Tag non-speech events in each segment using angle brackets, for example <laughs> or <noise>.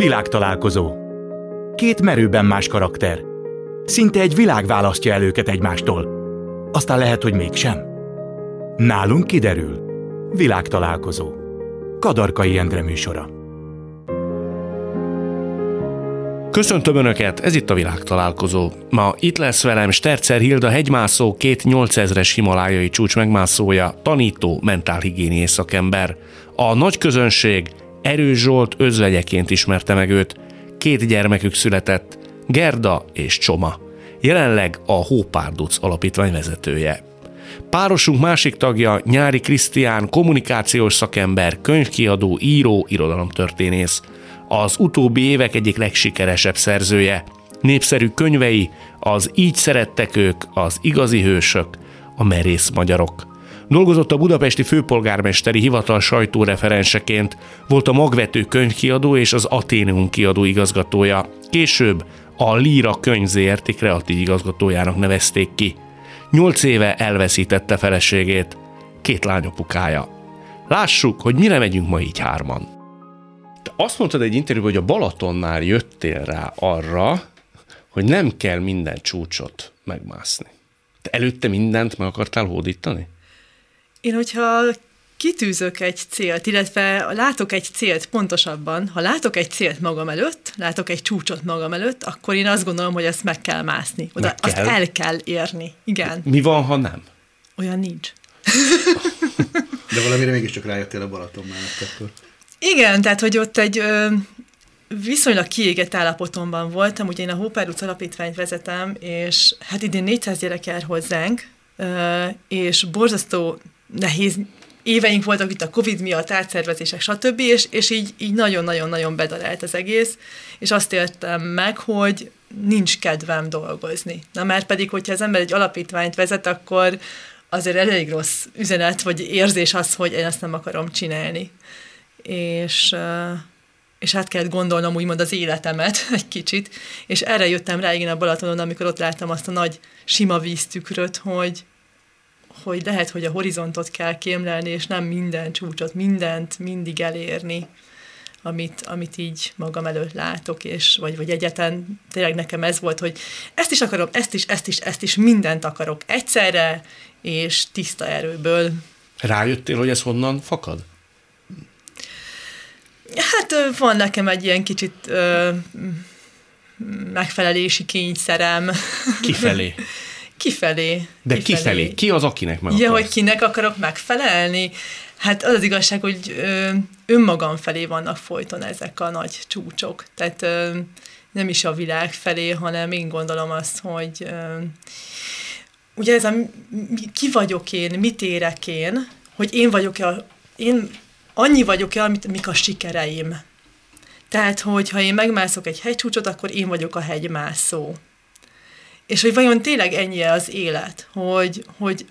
Világtalálkozó. Két merőben más karakter. Szinte egy világ választja el őket egymástól. Aztán lehet, hogy mégsem. Nálunk kiderül. Világtalálkozó. Kadarkai Endre műsora. Köszöntöm Önöket, ez itt a világtalálkozó. Ma itt lesz velem Stercer Hilda hegymászó, két 8000-es himalájai csúcs megmászója, tanító, mentálhigiéniés szakember. A nagy közönség Erős Zsolt özvegyeként ismerte meg őt. Két gyermekük született, Gerda és Csoma. Jelenleg a Hópárduc alapítvány vezetője. Párosunk másik tagja Nyári Krisztián, kommunikációs szakember, könyvkiadó, író, irodalomtörténész. Az utóbbi évek egyik legsikeresebb szerzője. Népszerű könyvei, az Így szerettek ők, az Igazi hősök, a Merész magyarok. Dolgozott a budapesti főpolgármesteri hivatal sajtóreferenseként, volt a magvető könyvkiadó és az Aténeum kiadó igazgatója. Később a Líra könyv ZRT kreatív igazgatójának nevezték ki. Nyolc éve elveszítette feleségét, két lányapukája. Lássuk, hogy mire megyünk ma így hárman. Te azt mondtad egy interjúban, hogy a Balatonnál jöttél rá arra, hogy nem kell minden csúcsot megmászni. Te előtte mindent meg akartál hódítani? Én, hogyha kitűzök egy célt, illetve látok egy célt pontosabban, ha látok egy célt magam előtt, látok egy csúcsot magam előtt, akkor én azt gondolom, hogy ezt meg kell mászni. Oda, meg kell. Azt el kell érni. Igen. Mi van, ha nem? Olyan nincs. De valamire mégiscsak rájöttél a Balaton mellett akkor. Igen, tehát, hogy ott egy ö, viszonylag kiégett állapotomban voltam, ugye én a Hópár utca alapítványt vezetem, és hát idén 400 gyerek jár hozzánk, ö, és borzasztó nehéz éveink voltak itt a Covid miatt, átszervezések, stb., és, és így, így nagyon-nagyon-nagyon bedarált az egész, és azt éltem meg, hogy nincs kedvem dolgozni. Na már pedig, hogyha az ember egy alapítványt vezet, akkor azért elég rossz üzenet, vagy érzés az, hogy én ezt nem akarom csinálni. És, és hát kellett gondolnom úgymond az életemet <laughs> egy kicsit, és erre jöttem rá igen a Balatonon, amikor ott láttam azt a nagy sima víztükröt, hogy, hogy lehet, hogy a horizontot kell kémlelni, és nem minden csúcsot, mindent mindig elérni, amit, amit így magam előtt látok, és vagy, vagy egyetlen tényleg nekem ez volt, hogy ezt is akarom, ezt is, ezt is, ezt is, mindent akarok egyszerre, és tiszta erőből. Rájöttél, hogy ez honnan fakad? Hát van nekem egy ilyen kicsit ö, megfelelési kényszerem. Kifelé? <laughs> Kifelé. De kifelé. kifelé. Ki az, akinek meg Ja, hogy kinek akarok megfelelni? Hát az az igazság, hogy ö, önmagam felé vannak folyton ezek a nagy csúcsok. Tehát ö, nem is a világ felé, hanem én gondolom azt, hogy ö, ugye ez a ki vagyok én, mit érek én, hogy én vagyok-e, én annyi vagyok-e, amit, mik a sikereim. Tehát, hogy ha én megmászok egy hegycsúcsot, akkor én vagyok a hegymászó. És hogy vajon tényleg ennyi az élet, hogy, hogy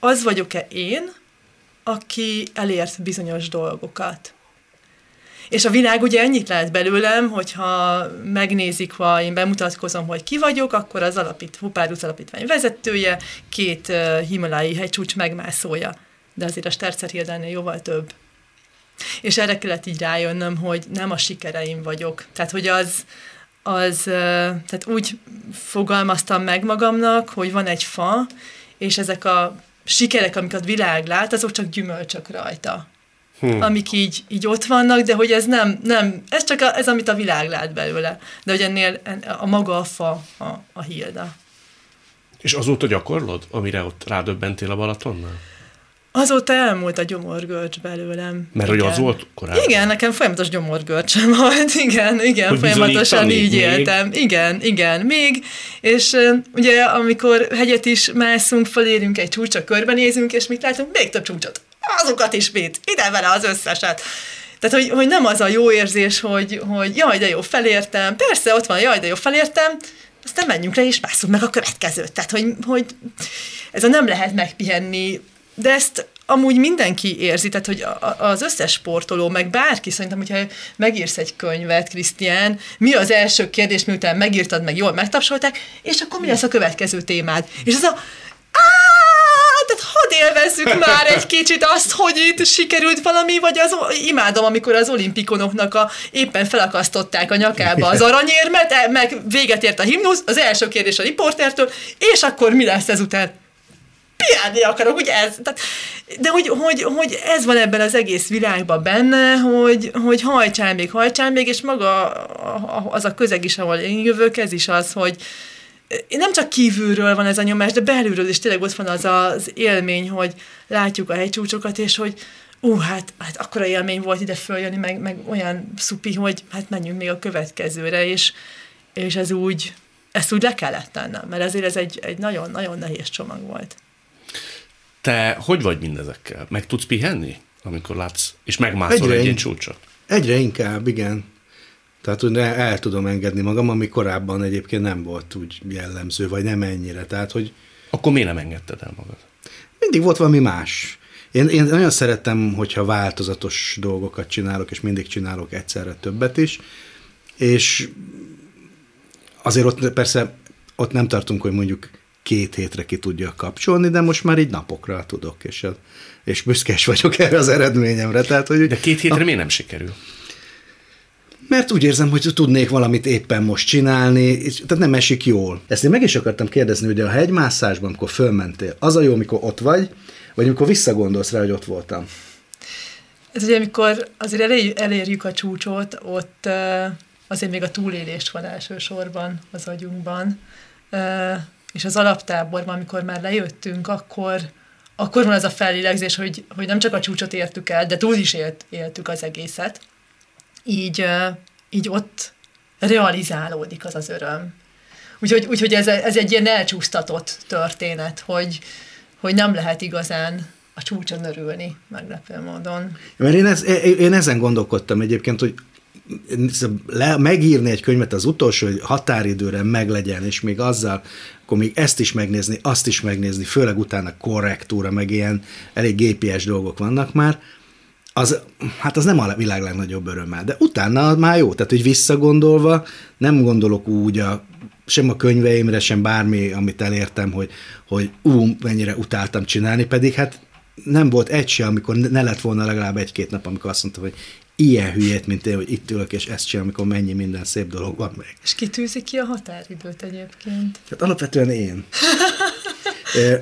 az vagyok-e én, aki elért bizonyos dolgokat. És a világ ugye ennyit lehet belőlem, hogyha megnézik, ha én bemutatkozom, hogy ki vagyok, akkor az alapít, Hupárduc alapítvány vezetője, két uh, himalái hegycsúcs megmászója. De azért a Stercer Hildánél jóval több. És erre kellett így rájönnöm, hogy nem a sikereim vagyok. Tehát, hogy az, az, tehát úgy fogalmaztam meg magamnak, hogy van egy fa, és ezek a sikerek, amiket a világ lát, azok csak gyümölcsök rajta. Hmm. amik így, így ott vannak, de hogy ez nem, nem ez csak a, ez, amit a világ lát belőle. De hogy ennél a maga a fa a, a Hilda. És azóta gyakorlod, amire ott rádöbbentél a Balatonnál? Azóta elmúlt a gyomorgörcs belőlem. Mert igen. hogy az volt korábban? Igen, nekem folyamatos gyomorgörcsem <laughs> volt, igen, igen, hogy folyamatosan így még? éltem. Igen, igen, még, és ugye amikor hegyet is mászunk, felérünk egy csúcsra, körbenézünk, és mit látunk? Még több csúcsot. Azokat is mit? Ide vele az összeset. Tehát, hogy, hogy nem az a jó érzés, hogy, hogy jaj, de jó, felértem, persze, ott van, jaj, de jó, felértem, aztán menjünk le, és mászunk meg a következőt. Tehát, hogy, hogy ez a nem lehet megpihenni de ezt amúgy mindenki érzi, tehát hogy az összes sportoló, meg bárki szerintem, hogyha megírsz egy könyvet, Krisztián, mi az első kérdés, miután megírtad, meg jól megtapsolták, és akkor mi lesz a következő témád? És ez a tehát hadd élvezzük már egy kicsit azt, hogy itt sikerült valami, vagy az, imádom, amikor az olimpikonoknak a, éppen felakasztották a nyakába az aranyérmet, e, meg véget ért a himnusz, az első kérdés a riportertől, és akkor mi lesz ezután? Piálni akarok, ugye ez, tehát, de hogy, hogy, hogy, ez van ebben az egész világban benne, hogy, hogy hajtsál még, hajtsál még, és maga az a közeg is, ahol én jövök, ez is az, hogy nem csak kívülről van ez a nyomás, de belülről is tényleg ott van az az élmény, hogy látjuk a hegycsúcsokat, és hogy ú, hát, hát akkora élmény volt ide följönni, meg, meg olyan szupi, hogy hát menjünk még a következőre, és, és ez úgy, ezt úgy le kellett tennem, mert ezért ez egy, egy nagyon-nagyon nehéz csomag volt. Te hogy vagy mindezekkel? Meg tudsz pihenni, amikor látsz, és megmászol egyre egy csúcsot? Egyre inkább, igen. Tehát hogy el tudom engedni magam, ami korábban egyébként nem volt úgy jellemző, vagy nem ennyire. Tehát, hogy... Akkor miért nem engedted el magad? Mindig volt valami más. Én, én nagyon szeretem, hogyha változatos dolgokat csinálok, és mindig csinálok egyszerre többet is, és azért ott persze ott nem tartunk, hogy mondjuk két hétre ki tudja kapcsolni, de most már így napokra tudok, és, és büszkes vagyok erre az eredményemre. Tehát, hogy, de két hétre a, miért nem sikerül? Mert úgy érzem, hogy tudnék valamit éppen most csinálni, és, tehát nem esik jól. Ezt én meg is akartam kérdezni, hogy a hegymászásban, amikor fölmentél, az a jó, amikor ott vagy, vagy amikor visszagondolsz rá, hogy ott voltam? Ez ugye, amikor azért elérjük a csúcsot, ott azért még a túlélést van elsősorban az agyunkban és az alaptáborban, amikor már lejöttünk, akkor, akkor van az a fellélegzés, hogy, hogy nem csak a csúcsot értük el, de túl is élt, éltük az egészet. Így, így ott realizálódik az az öröm. Úgyhogy, úgyhogy ez, ez egy ilyen elcsúsztatott történet, hogy, hogy nem lehet igazán a csúcson örülni, meglepő módon. Mert én, ez, én ezen gondolkodtam egyébként, hogy le, megírni egy könyvet az utolsó hogy határidőre meglegyen, és még azzal, akkor még ezt is megnézni, azt is megnézni, főleg utána korrektúra, meg ilyen elég gépies dolgok vannak már, az, hát az nem a világ legnagyobb örömmel, de utána már jó, tehát hogy visszagondolva nem gondolok úgy a, sem a könyveimre, sem bármi, amit elértem, hogy, hogy ú, mennyire utáltam csinálni, pedig hát nem volt egy se, amikor ne lett volna legalább egy-két nap, amikor azt mondta, hogy ilyen hülyét, mint én, hogy itt ülök és ezt csinálom, amikor mennyi minden szép dolog van meg. És ki tűzi ki a határidőt egyébként? Hát alapvetően én. <laughs>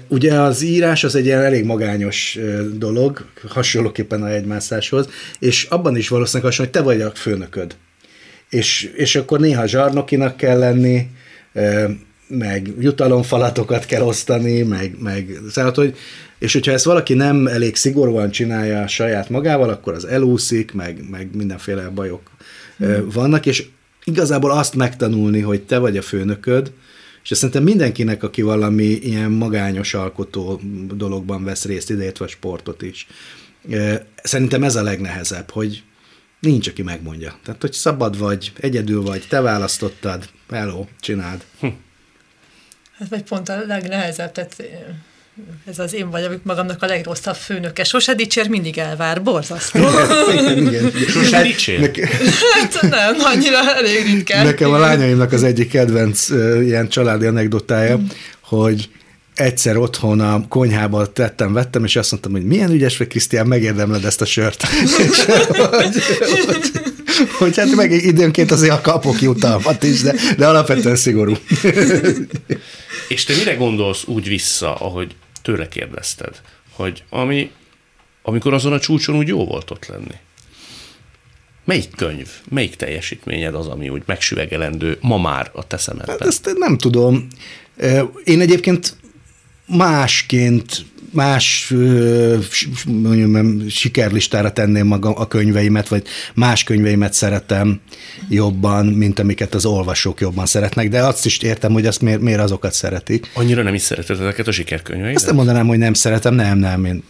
Ugye az írás az egy ilyen elég magányos dolog, hasonlóképpen a egymászáshoz, és abban is valószínűleg hasonló, hogy te vagy a főnököd. És, és akkor néha zsarnokinak kell lenni, meg jutalomfalatokat kell osztani, meg, meg szóval, hogy és hogyha ezt valaki nem elég szigorúan csinálja saját magával, akkor az elúszik, meg, meg mindenféle bajok hmm. vannak, és igazából azt megtanulni, hogy te vagy a főnököd, és ezt szerintem mindenkinek, aki valami ilyen magányos alkotó dologban vesz részt, ideértve sportot is. Szerintem ez a legnehezebb, hogy nincs, aki megmondja. Tehát, hogy szabad vagy, egyedül vagy, te választottad, hello, csináld. Hm. Hát vagy pont a legnehezebb, tehát ez az én vagyok magamnak a legrosszabb főnöke. Sose dicsér, mindig elvár. Borzasztó. igen, igen. Sose hát, dicsér? Neke... Hát nem, annyira elég ritkán. Nekem igen. a lányaimnak az egyik kedvenc uh, ilyen családi anekdotája, mm. hogy egyszer otthon a konyhába tettem, vettem, és azt mondtam, hogy milyen ügyes vagy, Krisztián, megérdemled ezt a sört. <laughs> és, hogy, hogy, hogy hát meg időnként azért a kapok jutalmat is, de, de alapvetően szigorú. És te mire gondolsz úgy vissza, ahogy tőle kérdezted, hogy ami, amikor azon a csúcson úgy jó volt ott lenni? Melyik könyv, melyik teljesítményed az, ami úgy megsüvegelendő ma már a te szemedben? Hát ezt nem tudom. Én egyébként másként más mondjam, sikerlistára tenném maga a könyveimet, vagy más könyveimet szeretem jobban, mint amiket az olvasók jobban szeretnek, de azt is értem, hogy azt miért, miért azokat szeretik. Annyira nem is szereted ezeket a sikerkönyveiket? Azt nem mondanám, hogy nem szeretem, nem, nem, én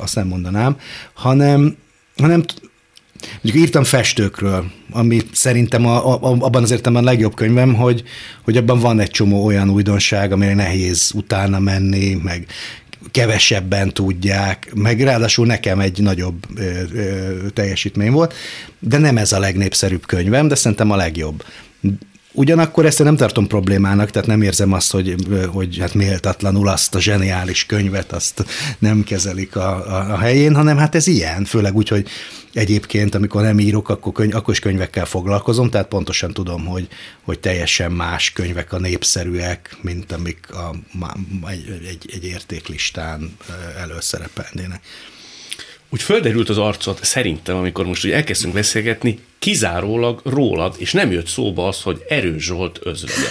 azt nem mondanám, hanem, hanem Mondjuk írtam festőkről, ami szerintem a, a, abban az értelemben a legjobb könyvem, hogy, hogy abban van egy csomó olyan újdonság, amire nehéz utána menni, meg kevesebben tudják, meg ráadásul nekem egy nagyobb ö, ö, teljesítmény volt, de nem ez a legnépszerűbb könyvem, de szerintem a legjobb. Ugyanakkor ezt én nem tartom problémának, tehát nem érzem azt, hogy, hogy hát méltatlanul azt a zseniális könyvet, azt nem kezelik a, a, a helyén, hanem hát ez ilyen, főleg úgy, hogy egyébként, amikor nem írok, akkor, könyv, akkor is könyvekkel foglalkozom, tehát pontosan tudom, hogy, hogy teljesen más könyvek a népszerűek, mint amik a, egy, egy, egy értéklistán előszerepelnének úgy földerült az arcot szerintem, amikor most úgy elkezdtünk beszélgetni, kizárólag rólad, és nem jött szóba az, hogy Erős Zsolt özvegye.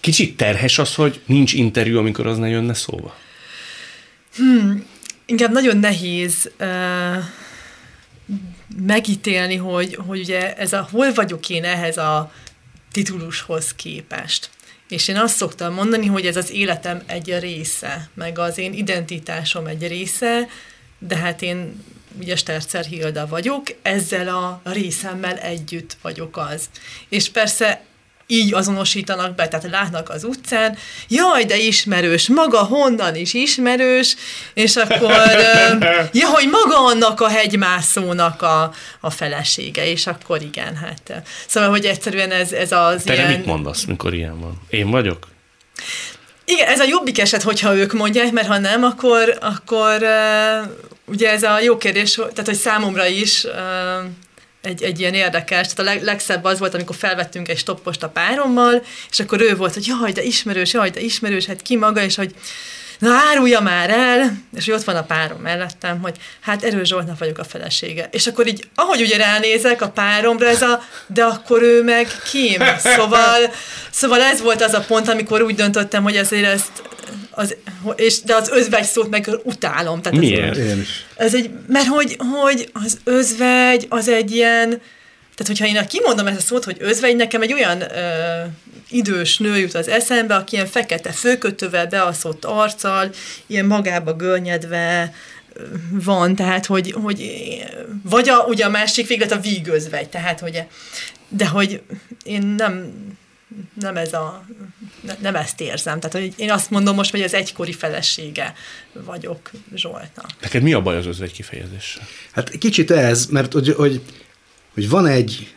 Kicsit terhes az, hogy nincs interjú, amikor az ne jönne szóba? Hmm, inkább nagyon nehéz uh, megítélni, hogy, hogy ugye ez a hol vagyok én ehhez a titulushoz képest. És én azt szoktam mondani, hogy ez az életem egy része, meg az én identitásom egy része, de hát én ugye Stercer Hilda vagyok, ezzel a részemmel együtt vagyok az. És persze így azonosítanak be, tehát látnak az utcán, jaj, de ismerős, maga honnan is ismerős, és akkor, <laughs> ja, hogy maga annak a hegymászónak a, a felesége, és akkor igen, hát. Szóval, hogy egyszerűen ez, ez az Te ilyen... mit mondasz, mikor ilyen van? Én vagyok? Igen, ez a jobbik eset, hogyha ők mondják, mert ha nem, akkor, akkor ugye ez a jó kérdés, tehát hogy számomra is egy, egy ilyen érdekes, tehát a leg, legszebb az volt, amikor felvettünk egy stoppost a párommal, és akkor ő volt, hogy jaj, de ismerős, jaj, de ismerős, hát ki maga, és hogy na árulja már el, és ott van a párom mellettem, hogy hát Erős Zsoltnak vagyok a felesége. És akkor így, ahogy ugye ránézek a páromra, ez a, de akkor ő meg Kim. Szóval, szóval ez volt az a pont, amikor úgy döntöttem, hogy ezért ezt az, és, de az özvegy szót meg utálom. Tehát Miért? Az, Én is. Ez egy, mert hogy, hogy az özvegy az egy ilyen, tehát hogyha én kimondom ezt a szót, hogy özvegy, nekem egy olyan ö, idős nő jut az eszembe, aki ilyen fekete főkötővel, beaszott arccal, ilyen magába görnyedve van, tehát hogy, hogy vagy a, ugye a másik véglet a vígözvegy, tehát hogy de hogy én nem nem ez a, nem ezt érzem. Tehát hogy én azt mondom most, hogy az egykori felesége vagyok Zsoltnak. Neked mi a baj az özvegy kifejezéssel? Hát kicsit ez, mert hogy, hogy, hogy van egy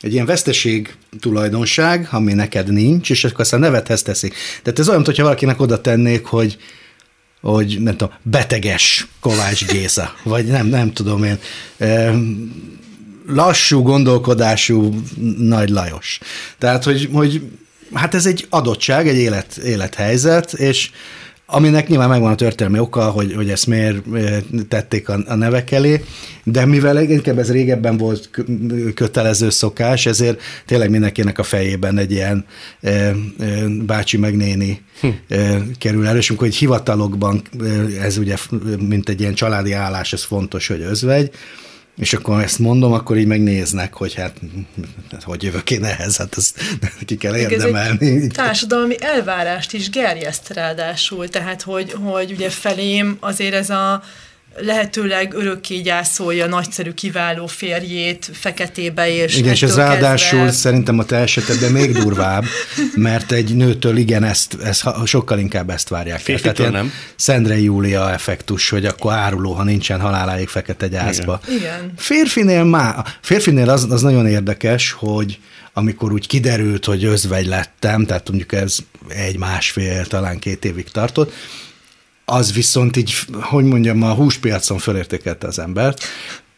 egy ilyen veszteség tulajdonság, ami neked nincs, és akkor aztán nevethez teszik. Tehát ez olyan, hogyha valakinek oda tennék, hogy, hogy nem tudom, beteges Kovács Géza, vagy nem, nem tudom én, lassú gondolkodású Nagy Lajos. Tehát, hogy, hogy hát ez egy adottság, egy élet, élethelyzet, és aminek nyilván megvan a történelmi oka, hogy, hogy ezt miért tették a, a nevek elé, de mivel inkább ez régebben volt kötelező szokás, ezért tényleg mindenkinek a fejében egy ilyen e, e, bácsi meg néni hm. e, kerül elő, és amikor egy hivatalokban ez ugye, mint egy ilyen családi állás, ez fontos, hogy özvegy, és akkor ezt mondom, akkor így megnéznek, hogy hát, hogy jövök én ehhez, hát ezt ki kell érdemelni. Ez társadalmi elvárást is gerjeszt ráadásul, tehát hogy, hogy ugye felém azért ez a lehetőleg örökké gyászolja nagyszerű, kiváló férjét feketébe és Igen, és ez ráadásul kezdve... szerintem a te esetedben még durvább, mert egy nőtől igen, ezt, ezt sokkal inkább ezt várják Férfitől nem. Szendre Júlia effektus, hogy akkor áruló, ha nincsen haláláig fekete gyászba. Igen. igen. Férfinél már, férfinél az, az nagyon érdekes, hogy amikor úgy kiderült, hogy özvegy lettem, tehát mondjuk ez egy másfél, talán két évig tartott, az viszont így, hogy mondjam, a húspiacon fölértékelte az embert,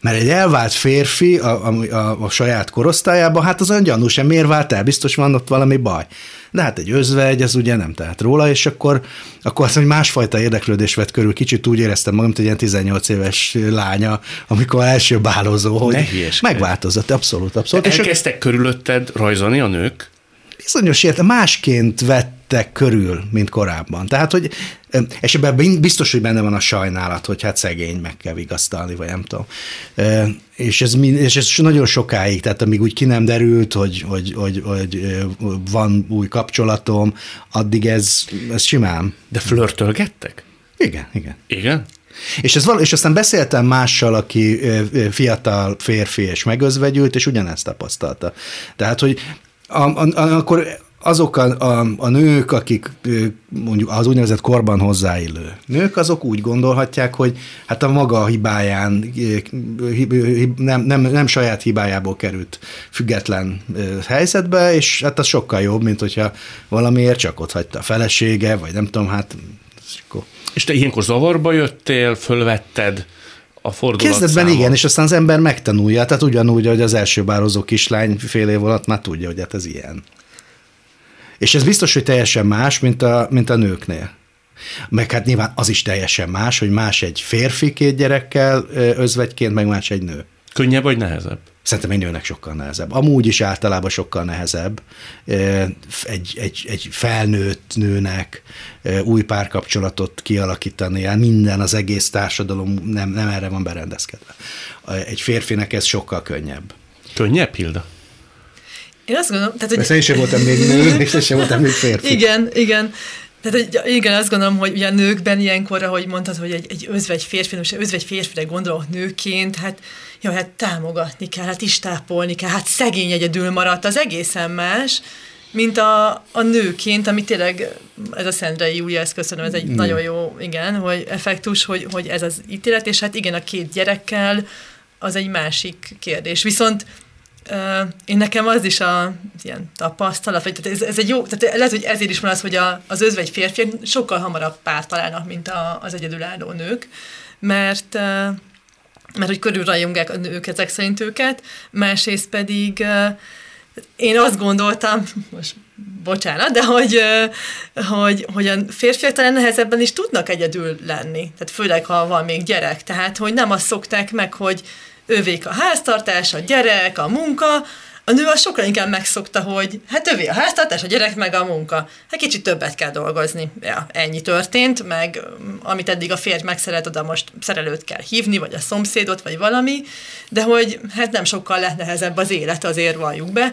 mert egy elvált férfi a, a, a, a saját korosztályában, hát az olyan gyanús, miért vált el, biztos van ott valami baj. De hát egy özvegy, ez ugye nem tehet róla, és akkor, akkor azt, hogy másfajta érdeklődés vett körül, kicsit úgy éreztem magam, mint egy ilyen 18 éves lánya, amikor első bálozó, hogy megváltozott, abszolút, abszolút. Elkezdtek és körülötted rajzolni a nők? bizonyos érte másként vettek körül, mint korábban. Tehát, hogy és ebben biztos, hogy benne van a sajnálat, hogy hát szegény meg kell vigasztalni, vagy nem tudom. És ez, és ez nagyon sokáig, tehát amíg úgy ki nem derült, hogy, hogy, hogy, hogy van új kapcsolatom, addig ez, ez simán. De flörtölgettek? Igen, igen. Igen? És, ez val- és aztán beszéltem mással, aki fiatal férfi és megözvegyült, és ugyanezt tapasztalta. Tehát, hogy a, a, akkor azok a, a, a nők, akik mondjuk az úgynevezett korban hozzáillő nők, azok úgy gondolhatják, hogy hát a maga hibáján, nem, nem, nem saját hibájából került független helyzetbe, és hát az sokkal jobb, mint hogyha valamiért csak ott hagyta a felesége, vagy nem tudom, hát. És te ilyenkor zavarba jöttél, fölvetted a fordulat Kezdetben számot. igen, és aztán az ember megtanulja, tehát ugyanúgy, hogy az első bározó kislány fél év alatt már tudja, hogy hát ez ilyen. És ez biztos, hogy teljesen más, mint a, mint a nőknél. Meg hát nyilván az is teljesen más, hogy más egy férfi két gyerekkel özvegyként, meg más egy nő. Könnyebb vagy nehezebb? Szerintem egy nőnek sokkal nehezebb. Amúgy is általában sokkal nehezebb egy, egy, egy felnőtt nőnek új párkapcsolatot kialakítani, hát minden, az egész társadalom nem, nem erre van berendezkedve. Egy férfinek ez sokkal könnyebb. Könnyebb, Hilda? Én azt gondolom... Tehát, hogy... én sem voltam még nő, <laughs> és én sem voltam még férfi. Igen, igen. Tehát hogy igen, azt gondolom, hogy ugye a nőkben ilyenkor, ahogy mondtad, hogy egy, egy özvegy férfi, most özvegy férfire gondolok nőként, hát jó, hát támogatni kell, hát istápolni kell, hát szegény egyedül maradt, az egészen más, mint a, a nőként, ami tényleg, ez a Szendrei Júlia, ezt köszönöm, ez egy mm. nagyon jó, igen, hogy effektus, hogy, hogy ez az ítélet, és hát igen, a két gyerekkel az egy másik kérdés. Viszont én nekem az is a ilyen tapasztalat, vagy tehát ez, ez egy jó, tehát lehet, hogy ezért is van az, hogy a, az özvegy férfiak sokkal hamarabb párt találnak, mint a, az egyedülálló nők, mert mert hogy körülrajongják a nők ezek szerint őket, másrészt pedig én azt gondoltam, most bocsánat, de hogy, hogy, hogy a férfiak talán nehezebben is tudnak egyedül lenni, tehát főleg, ha van még gyerek, tehát hogy nem azt szokták meg, hogy ővék a háztartás, a gyerek, a munka, a nő az sokkal inkább megszokta, hogy hát övé a háztartás, a gyerek meg a munka. Hát kicsit többet kell dolgozni. Ja, ennyi történt, meg mm, amit eddig a férj megszeret, oda most szerelőt kell hívni, vagy a szomszédot, vagy valami, de hogy hát nem sokkal lehet nehezebb az élet, azért valljuk be.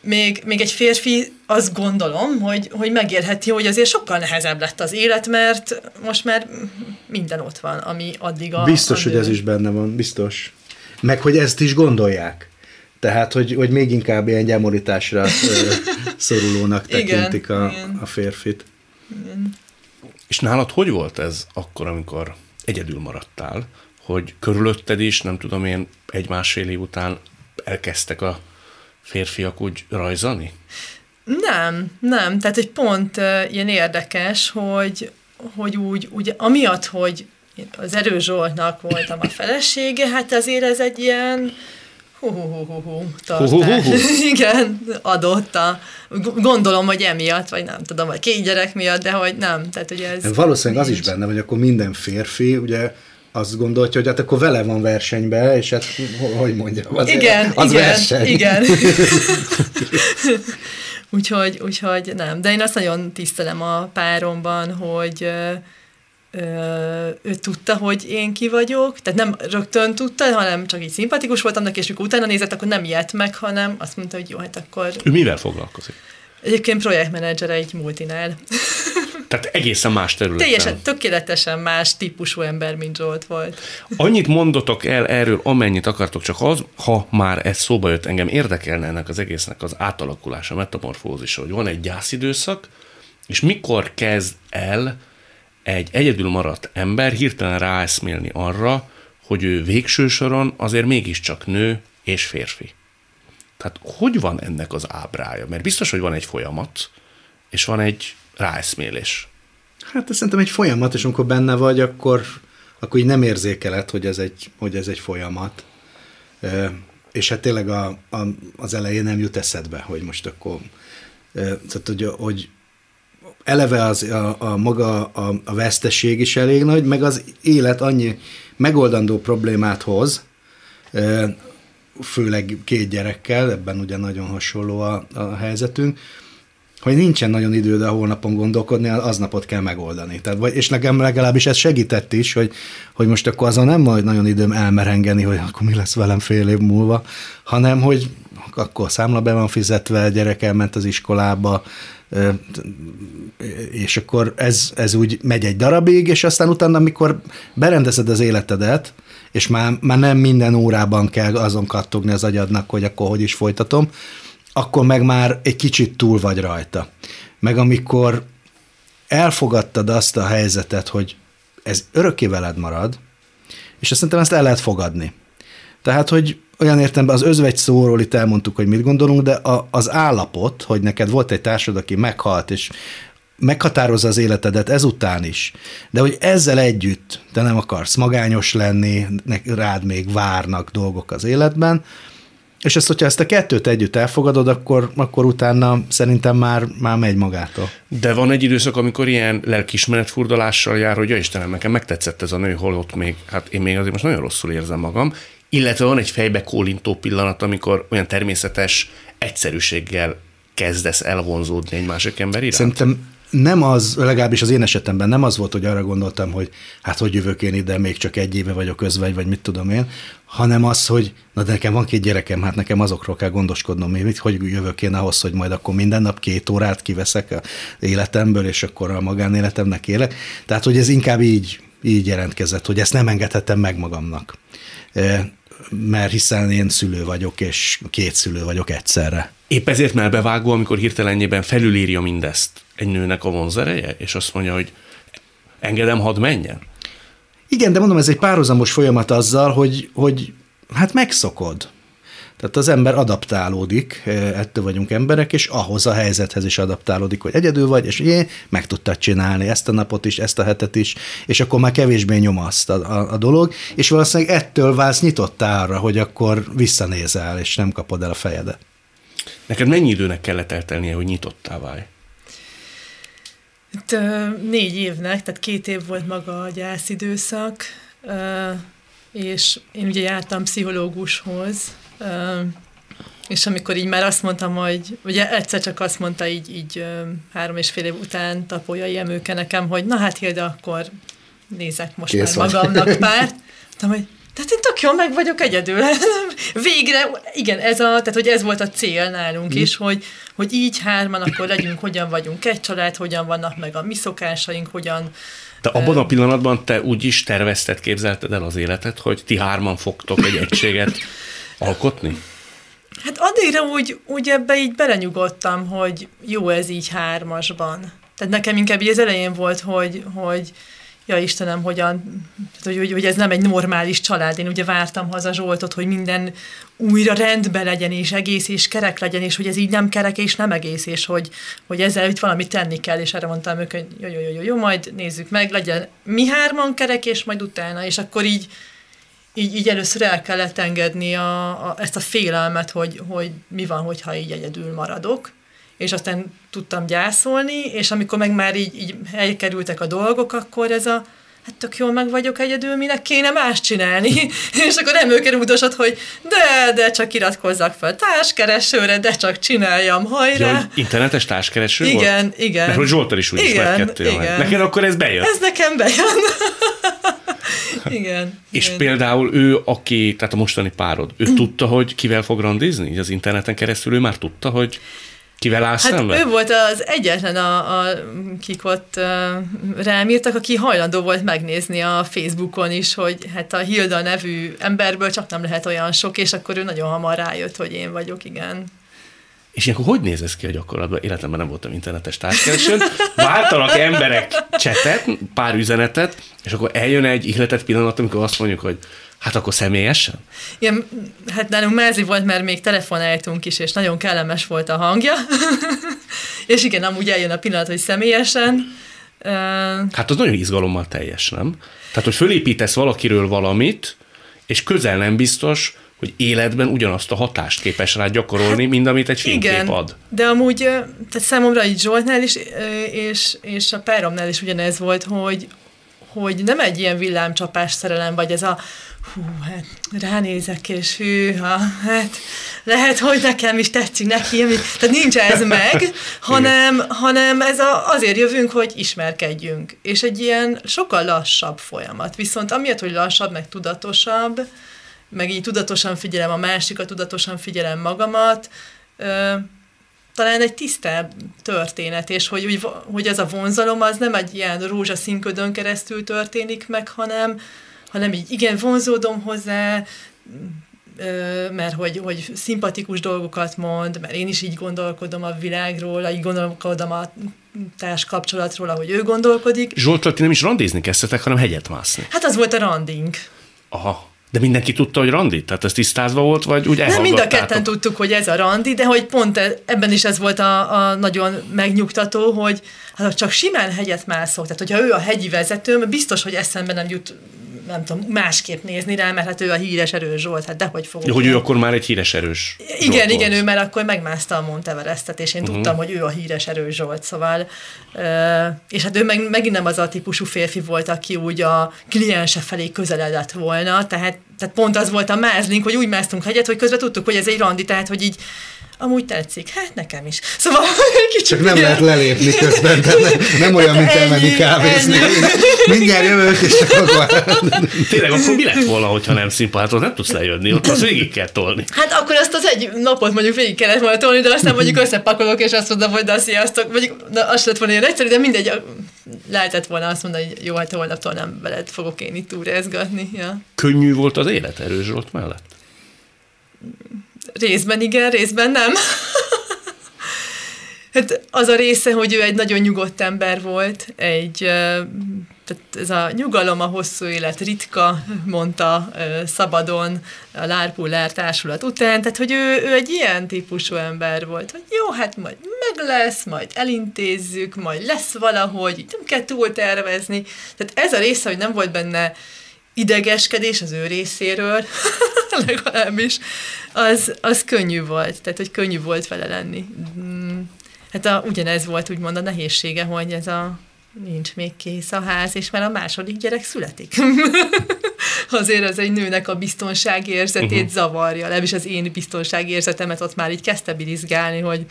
Még, még egy férfi azt gondolom, hogy, hogy megérheti, hogy azért sokkal nehezebb lett az élet, mert most már minden ott van, ami addig a... Biztos, a hogy ez is benne van, biztos. Meg hogy ezt is gondolják. Tehát, hogy, hogy még inkább ilyen gyamorításra <laughs> szorulónak tekintik igen, a, igen. a férfit. Igen. És nálad hogy volt ez akkor, amikor egyedül maradtál, hogy körülötted is, nem tudom én, egy-másfél év után elkezdtek a férfiak úgy rajzani? Nem, nem. Tehát egy pont uh, ilyen érdekes, hogy, hogy úgy, úgy amiatt, hogy az Erő Zsoltnak voltam a felesége, hát azért ez egy ilyen hú, tartás. <laughs> Igen, adott a, gondolom, hogy emiatt, vagy nem tudom, vagy két gyerek miatt, de hogy nem. Tehát, hogy ez Valószínűleg nincs. az is benne, hogy akkor minden férfi, ugye azt gondolja, hogy hát akkor vele van versenybe, és hát hogy mondjam, az, igen, az igen, verseny. Igen, <laughs> <laughs> úgyhogy, úgyhogy nem. De én azt nagyon tisztelem a páromban, hogy ő tudta, hogy én ki vagyok, tehát nem rögtön tudta, hanem csak így szimpatikus voltam neki, és amikor utána nézett, akkor nem ilyet meg, hanem azt mondta, hogy jó, hát akkor... Ő mivel foglalkozik? Egyébként projektmenedzser egy multinál. <laughs> Tehát egészen más területen. Teljesen, tökéletesen más típusú ember, mint Zsolt volt. Annyit mondotok el erről, amennyit akartok, csak az, ha már ez szóba jött, engem érdekelne ennek az egésznek az átalakulása, metamorfózisa, hogy van egy gyászidőszak, és mikor kezd el egy egyedül maradt ember hirtelen ráeszmélni arra, hogy ő végső soron azért mégiscsak nő és férfi. Tehát hogy van ennek az ábrája? Mert biztos, hogy van egy folyamat, és van egy ráeszmélés. Hát ez szerintem egy folyamat, és amikor benne vagy, akkor, akkor így nem érzékeled, hogy ez egy, hogy ez egy folyamat. És hát tényleg a, a, az elején nem jut eszedbe, hogy most akkor tehát, hogy, hogy eleve az, a, a maga a, a veszteség is elég nagy, meg az élet annyi megoldandó problémát hoz, főleg két gyerekkel, ebben ugye nagyon hasonló a, a helyzetünk, hogy nincsen nagyon időd a holnapon gondolkodni, aznapot kell megoldani. Tehát, vagy, és nekem legalábbis ez segített is, hogy, hogy most akkor azon nem majd nagyon időm elmerengeni, hogy akkor mi lesz velem fél év múlva, hanem hogy akkor számla be van fizetve, a gyerek elment az iskolába, és akkor ez, ez úgy megy egy darabig, és aztán utána, amikor berendezed az életedet, és már, már nem minden órában kell azon kattogni az agyadnak, hogy akkor hogy is folytatom, akkor meg már egy kicsit túl vagy rajta. Meg amikor elfogadtad azt a helyzetet, hogy ez örökké veled marad, és azt szerintem ezt el lehet fogadni. Tehát, hogy olyan értelemben az özvegy szóról itt elmondtuk, hogy mit gondolunk, de a, az állapot, hogy neked volt egy társad, aki meghalt, és meghatározza az életedet ezután is, de hogy ezzel együtt te nem akarsz magányos lenni, rád még várnak dolgok az életben, és ezt, hogyha ezt a kettőt együtt elfogadod, akkor, akkor utána szerintem már, már megy magától. De van egy időszak, amikor ilyen lelkismeret furdalással jár, hogy ja Istenem, nekem megtetszett ez a nő, holott még, hát én még azért most nagyon rosszul érzem magam, illetve van egy fejbe kólintó pillanat, amikor olyan természetes egyszerűséggel kezdesz elvonzódni egy másik ember iránt? Szerintem nem az, legalábbis az én esetemben nem az volt, hogy arra gondoltam, hogy hát hogy jövök én ide, még csak egy éve vagyok közvegy, vagy mit tudom én, hanem az, hogy na de nekem van két gyerekem, hát nekem azokról kell gondoskodnom, mit, hogy jövök én ahhoz, hogy majd akkor minden nap két órát kiveszek a életemből, és akkor a magánéletemnek élek. Tehát, hogy ez inkább így, így jelentkezett, hogy ezt nem engedhetem meg magamnak. Mert hiszen én szülő vagyok, és két szülő vagyok egyszerre. Épp ezért melbevágó, amikor hirtelenjében felülírja mindezt egy nőnek a vonzereje, és azt mondja, hogy engedem, hadd menjen? Igen, de mondom, ez egy párhuzamos folyamat azzal, hogy, hogy hát megszokod. Tehát az ember adaptálódik, e, ettől vagyunk emberek, és ahhoz a helyzethez is adaptálódik, hogy egyedül vagy, és jé, meg tudtad csinálni ezt a napot is, ezt a hetet is, és akkor már kevésbé nyomaszt a, a, a dolog, és valószínűleg ettől válsz nyitott arra, hogy akkor visszanézel, és nem kapod el a fejedet. Neked mennyi időnek kellett eltelnie, hogy nyitottá válj? Itt, négy évnek, tehát két év volt maga a gyászidőszak, és én ugye jártam pszichológushoz, és amikor így már azt mondtam, hogy ugye egyszer csak azt mondta így, így három és fél év után Tapolyai Emőke nekem, hogy na hát Hilda, akkor nézek most Kész már magamnak <laughs> párt. Mondtam, hogy tehát én tök jól meg vagyok egyedül. <laughs> Végre, igen, ez, a, tehát, hogy ez volt a cél nálunk mm. is, hogy, hogy így hárman akkor legyünk, hogyan vagyunk egy család, hogyan vannak meg a mi szokásaink, hogyan... De abban a pillanatban te úgy is tervezted, képzelted el az életet, hogy ti hárman fogtok egy egységet <laughs> alkotni? Hát addigra úgy, úgy ebbe így belenyugodtam, hogy jó ez így hármasban. Tehát nekem inkább így az elején volt, hogy, hogy ja Istenem, hogyan, hogy, hogy, hogy ez nem egy normális család. Én ugye vártam haza Zsoltot, hogy minden újra rendben legyen, és egész és kerek legyen, és hogy ez így nem kerek és nem egész, és hogy, hogy ezzel itt valamit tenni kell, és erre mondtam ők, hogy jó, jó, jó, jó, jó, majd nézzük meg, legyen mi hárman kerek, és majd utána, és akkor így, így, így először el kellett engedni a, a, ezt a félelmet, hogy, hogy mi van, hogyha így egyedül maradok, és aztán tudtam gyászolni, és amikor meg már így, így elkerültek a dolgok, akkor ez a hát tök jól meg vagyok egyedül, minek kéne más csinálni. <laughs> és akkor nem ők rúdosod, hogy de, de csak iratkozzak fel társkeresőre, de csak csináljam, hajrá. Ja, internetes társkereső Igen, volt? igen. Mert hogy Zsoltal is úgy igen, ismert igen. Neked akkor ez bejön? Ez nekem bejön. <laughs> igen. És igen. például ő, aki, tehát a mostani párod, ő <clears throat> tudta, hogy kivel fog randizni? Az interneten keresztül ő már tudta, hogy Kivel állsz hát szemben? ő volt az egyetlen, a, a, kik ott uh, rám írtak, aki hajlandó volt megnézni a Facebookon is, hogy hát a Hilda nevű emberből csak nem lehet olyan sok, és akkor ő nagyon hamar rájött, hogy én vagyok, igen. És ilyenkor hogy néz ez ki a gyakorlatban? Életemben nem voltam internetes társkeresőn. Váltanak emberek csetet, pár üzenetet, és akkor eljön egy ihletett pillanat, amikor azt mondjuk, hogy Hát akkor személyesen? Igen, hát nálunk mezi volt, mert még telefonáltunk is, és nagyon kellemes volt a hangja. <laughs> és igen, amúgy eljön a pillanat, hogy személyesen. Hát az nagyon izgalommal teljes, nem? Tehát, hogy fölépítesz valakiről valamit, és közel nem biztos, hogy életben ugyanazt a hatást képes rá gyakorolni, hát, mint amit egy fénykép igen, ad. de amúgy, tehát számomra így Zsoltnál is, és, és a páromnál is ugyanez volt, hogy, hogy nem egy ilyen villámcsapás szerelem, vagy ez a hú, hát ránézek, és hűha, hát lehet, hogy nekem is tetszik neki, tehát nincs ez meg, hanem, hanem ez a, azért jövünk, hogy ismerkedjünk. És egy ilyen sokkal lassabb folyamat. Viszont amiatt, hogy lassabb, meg tudatosabb, meg így tudatosan figyelem a másikat, tudatosan figyelem magamat, talán egy tisztább történet, és hogy, hogy, hogy ez a vonzalom az nem egy ilyen rózsaszínködön keresztül történik meg, hanem, hanem így igen, vonzódom hozzá, mert hogy, hogy szimpatikus dolgokat mond, mert én is így gondolkodom a világról, így gondolkodom a társ kapcsolatról, ahogy ő gondolkodik. Zsoltra, ti nem is randizni kezdtetek, hanem hegyet mászni. Hát az volt a randing. Aha. De mindenki tudta, hogy randi? Tehát ez tisztázva volt, vagy úgy Nem, mind a ketten tudtuk, hogy ez a randi, de hogy pont e- ebben is ez volt a, a nagyon megnyugtató, hogy hát csak simán hegyet mászok, tehát hogyha ő a hegyi vezetőm, biztos, hogy eszembe nem jut nem tudom, másképp nézni rá, mert hát ő a híres erős Zsolt, hát dehogy fogok. Jó, hogy ő akkor már egy híres erős Zsolt Igen, volt. igen, ő már akkor megmászta a Monteverestet, és én uh-huh. tudtam, hogy ő a híres erős Zsolt, szóval, és hát ő meg, megint nem az a típusú férfi volt, aki úgy a kliense felé közeledett volna, tehát, tehát pont az volt a mázlink, hogy úgy másztunk hegyet, hogy közben tudtuk, hogy ez egy randi, tehát hogy így amúgy tetszik. Hát nekem is. Szóval <laughs> kicsit Csak nem ilyen... lehet lelépni közben, de nem, <laughs> nem olyan, mint hát elmenni kávézni. Mindjárt jövök, és csak akkor... Tényleg, akkor mi lett volna, hogyha nem szimpátot, nem tudsz lejönni, ott az végig kell tolni. Hát akkor azt az egy napot mondjuk végig kellett volna tolni, de aztán mondjuk összepakolok, és azt mondom, hogy de sziasztok, mondjuk na, az lett volna ilyen egyszerű, de mindegy, lehetett volna azt mondani, hogy jó, hát holnaptól nem veled fogok én itt túrázgatni. Ja. Könnyű volt az élet erős volt mellett? Részben igen, részben nem. <laughs> hát az a része, hogy ő egy nagyon nyugodt ember volt, egy, tehát ez a nyugalom, a hosszú élet ritka, mondta szabadon a Lárpullár társulat után, tehát hogy ő, ő egy ilyen típusú ember volt, hogy jó, hát majd meg lesz, majd elintézzük, majd lesz valahogy, nem kell túl tervezni. Tehát ez a része, hogy nem volt benne idegeskedés az ő részéről, <laughs> <laughs> legalábbis, az, az könnyű volt, tehát hogy könnyű volt vele lenni. Mm, hát a, ugyanez volt úgymond a nehézsége, hogy ez a nincs még kész a ház, és már a második gyerek születik. <laughs> Azért az egy nőnek a biztonságérzetét uh-huh. zavarja, legalábbis az én biztonságérzetemet ott már így kezdte birizgálni, hogy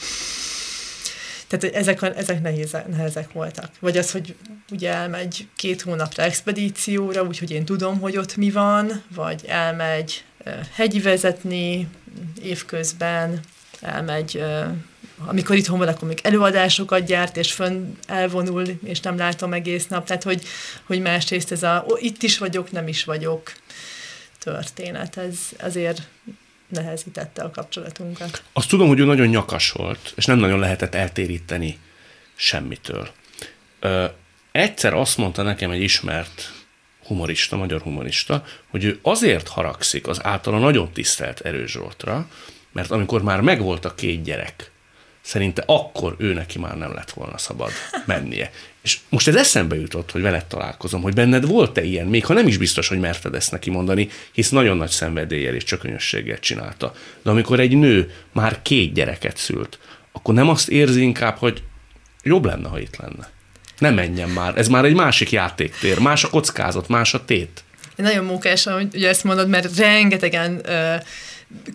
tehát ezek, a, ezek nehéz, nehezek voltak. Vagy az, hogy ugye elmegy két hónapra expedícióra, úgyhogy én tudom, hogy ott mi van, vagy elmegy hegyi vezetni évközben, elmegy, amikor itthon van, akkor még előadásokat gyárt, és fönn elvonul, és nem látom egész nap. Tehát, hogy, hogy másrészt ez a itt is vagyok, nem is vagyok történet. Ez azért nehezítette a kapcsolatunkat. Azt tudom, hogy ő nagyon nyakas volt, és nem nagyon lehetett eltéríteni semmitől. Ö, egyszer azt mondta nekem egy ismert humorista, magyar humorista, hogy ő azért haragszik az általa nagyon tisztelt Erős mert amikor már megvolt a két gyerek, szerinte akkor ő neki már nem lett volna szabad mennie. És most ez eszembe jutott, hogy veled találkozom, hogy benned volt-e ilyen, még ha nem is biztos, hogy merted ezt neki mondani, hisz nagyon nagy szenvedéllyel és csökönyösséggel csinálta. De amikor egy nő már két gyereket szült, akkor nem azt érzi inkább, hogy jobb lenne, ha itt lenne. Ne menjen már, ez már egy másik játéktér, más a kockázat, más a tét. Nagyon mókás, hogy ugye ezt mondod, mert rengetegen ö,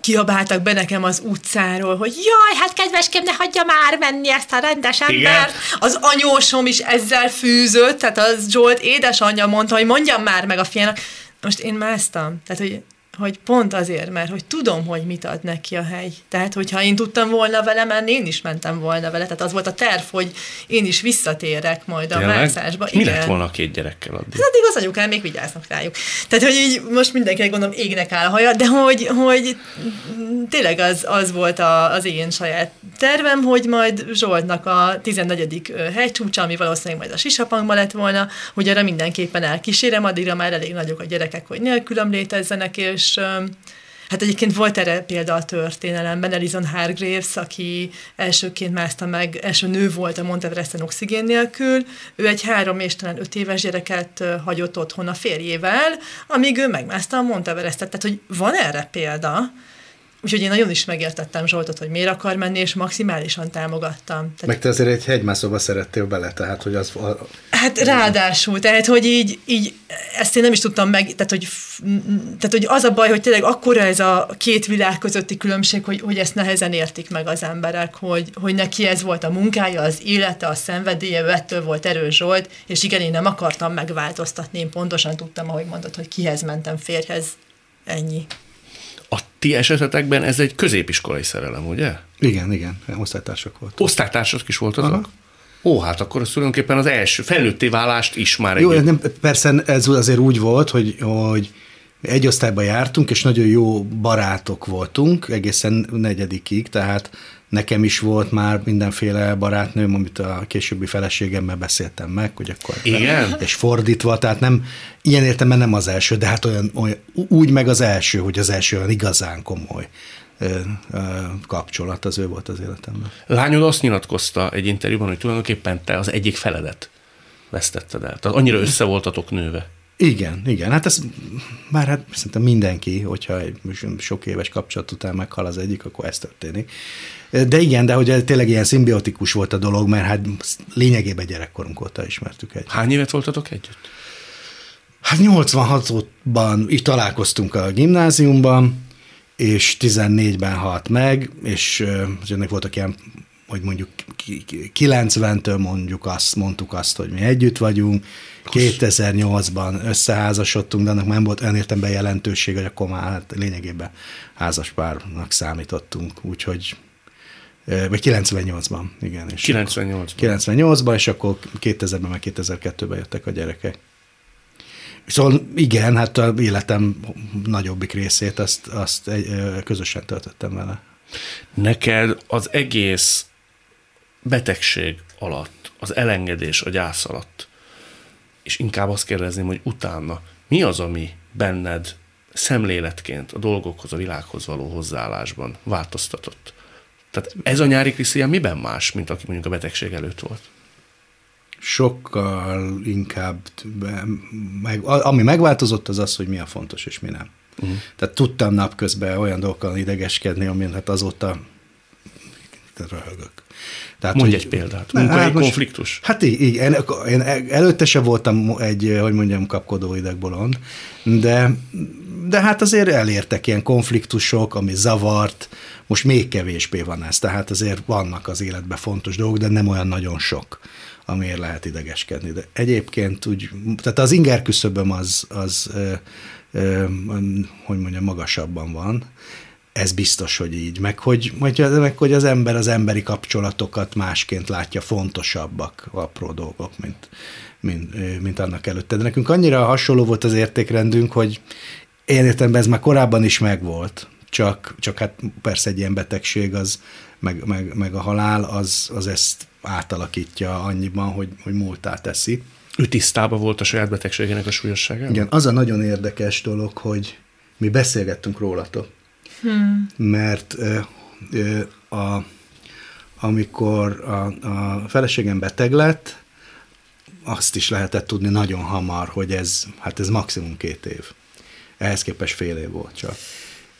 kiabáltak be nekem az utcáról, hogy jaj, hát kedveskem, ne hagyja már menni ezt a rendes embert. Az anyósom is ezzel fűzött, tehát az Zsolt édesanyja mondta, hogy mondjam már meg a fiának. Most én másztam, tehát hogy hogy pont azért, mert hogy tudom, hogy mit ad neki a hely. Tehát, hogyha én tudtam volna vele menni, én is mentem volna vele. Tehát az volt a terv, hogy én is visszatérek majd a Tényleg? mászásba. Mi lett volna a két gyerekkel addig? Hát addig az anyukám még vigyáznak rájuk. Tehát, hogy így most mindenkinek gondolom égnek áll a haja, de hogy, hogy tényleg az, az volt a, az én saját tervem, hogy majd Zsoltnak a 14. hegycsúcsa, ami valószínűleg majd a Sisapangban lett volna, hogy arra mindenképpen elkísérem, addigra már elég nagyok a gyerekek, hogy nélkülöm létezzenek, és és Hát egyébként volt erre példa a történelemben, Elizon Hargraves, aki elsőként mászta meg, első nő volt a Monteveresten oxigén nélkül, ő egy három és talán öt éves gyereket hagyott otthon a férjével, amíg ő megmászta a Monteverestet. Tehát, hogy van erre példa, Úgyhogy én nagyon is megértettem Zsoltot, hogy miért akar menni, és maximálisan támogattam. Tehát, Meg te azért egy hegymászóba szerettél bele, tehát hogy az... Hát ráadásul, tehát hogy így, így ezt én nem is tudtam meg, tehát hogy, tehát hogy az a baj, hogy tényleg akkora ez a két világ közötti különbség, hogy, hogy ezt nehezen értik meg az emberek, hogy, hogy neki ez volt a munkája, az élete, a szenvedélye, ő ettől volt erős Zsolt, és igen, én nem akartam megváltoztatni, én pontosan tudtam, ahogy mondod, hogy kihez mentem, férjhez, ennyi. Ti esetetekben ez egy középiskolai szerelem, ugye? Igen, igen, osztálytársak volt. Osztálytársak is voltatok? Ó, hát akkor az tulajdonképpen az első felnőtté válást is már egy... Jó, nem, persze ez azért úgy volt, hogy, hogy egy osztályban jártunk, és nagyon jó barátok voltunk, egészen negyedikig, tehát nekem is volt már mindenféle barátnőm, amit a későbbi feleségemmel beszéltem meg, hogy akkor... Igen? És fordítva, tehát nem, ilyen értelemben nem az első, de hát olyan, olyan, úgy meg az első, hogy az első olyan igazán komoly kapcsolat, az ő volt az életemben. Lányod azt nyilatkozta egy interjúban, hogy tulajdonképpen te az egyik feledet vesztetted el. Tehát annyira össze voltatok nőve. Igen, igen. Hát ez már hát szerintem mindenki, hogyha egy sok éves kapcsolat után meghal az egyik, akkor ez történik. De igen, de hogy tényleg ilyen szimbiotikus volt a dolog, mert hát lényegében gyerekkorunk óta ismertük egy. Hány évet voltatok együtt? Hát 86-ban így találkoztunk a gimnáziumban, és 14-ben halt meg, és ennek voltak ilyen hogy mondjuk 90-től mondjuk azt, mondtuk azt, hogy mi együtt vagyunk, 2008-ban összeházasodtunk, de annak nem volt olyan értemben jelentőség, hogy akkor már hát lényegében házaspárnak számítottunk, úgyhogy vagy 98-ban, igen. És 98-ban. 98-ban, és akkor 2000-ben, meg 2002-ben jöttek a gyerekek. Szóval igen, hát a életem nagyobbik részét azt, azt közösen töltöttem vele. Neked az egész betegség alatt, az elengedés a gyász alatt, és inkább azt kérdezném, hogy utána mi az, ami benned szemléletként a dolgokhoz, a világhoz való hozzáállásban változtatott? Tehát ez a nyári Krisztián miben más, mint aki mondjuk a betegség előtt volt? Sokkal inkább, meg, ami megváltozott, az az, hogy mi a fontos és mi nem. Uh-huh. Tehát tudtam napközben olyan dolgokkal idegeskedni, amin hát azóta röhögök. Tehát, Mondj egy példát. Munkai hát konfliktus? Hát igen, én előtte se voltam egy, hogy mondjam, kapkodó idegbolond, de, de hát azért elértek ilyen konfliktusok, ami zavart, most még kevésbé van ez, tehát azért vannak az életben fontos dolgok, de nem olyan nagyon sok, amiért lehet idegeskedni. De egyébként úgy, tehát az inger küszöböm az, az ö, ö, hogy mondjam, magasabban van, ez biztos, hogy így, meg hogy, meg hogy az ember az emberi kapcsolatokat másként látja fontosabbak apró dolgok, mint, mint, mint annak előtte. De nekünk annyira hasonló volt az értékrendünk, hogy én értem, ez már korábban is megvolt, csak, csak hát persze egy ilyen betegség az, meg, meg, meg a halál, az, az ezt átalakítja annyiban, hogy, hogy múltá teszi. Ő tisztában volt a saját betegségének a súlyosságával? Igen, az a nagyon érdekes dolog, hogy mi beszélgettünk rólatok Hmm. Mert a, amikor a, a feleségem beteg lett, azt is lehetett tudni nagyon hamar, hogy ez, hát ez maximum két év. Ehhez képest fél év volt csak.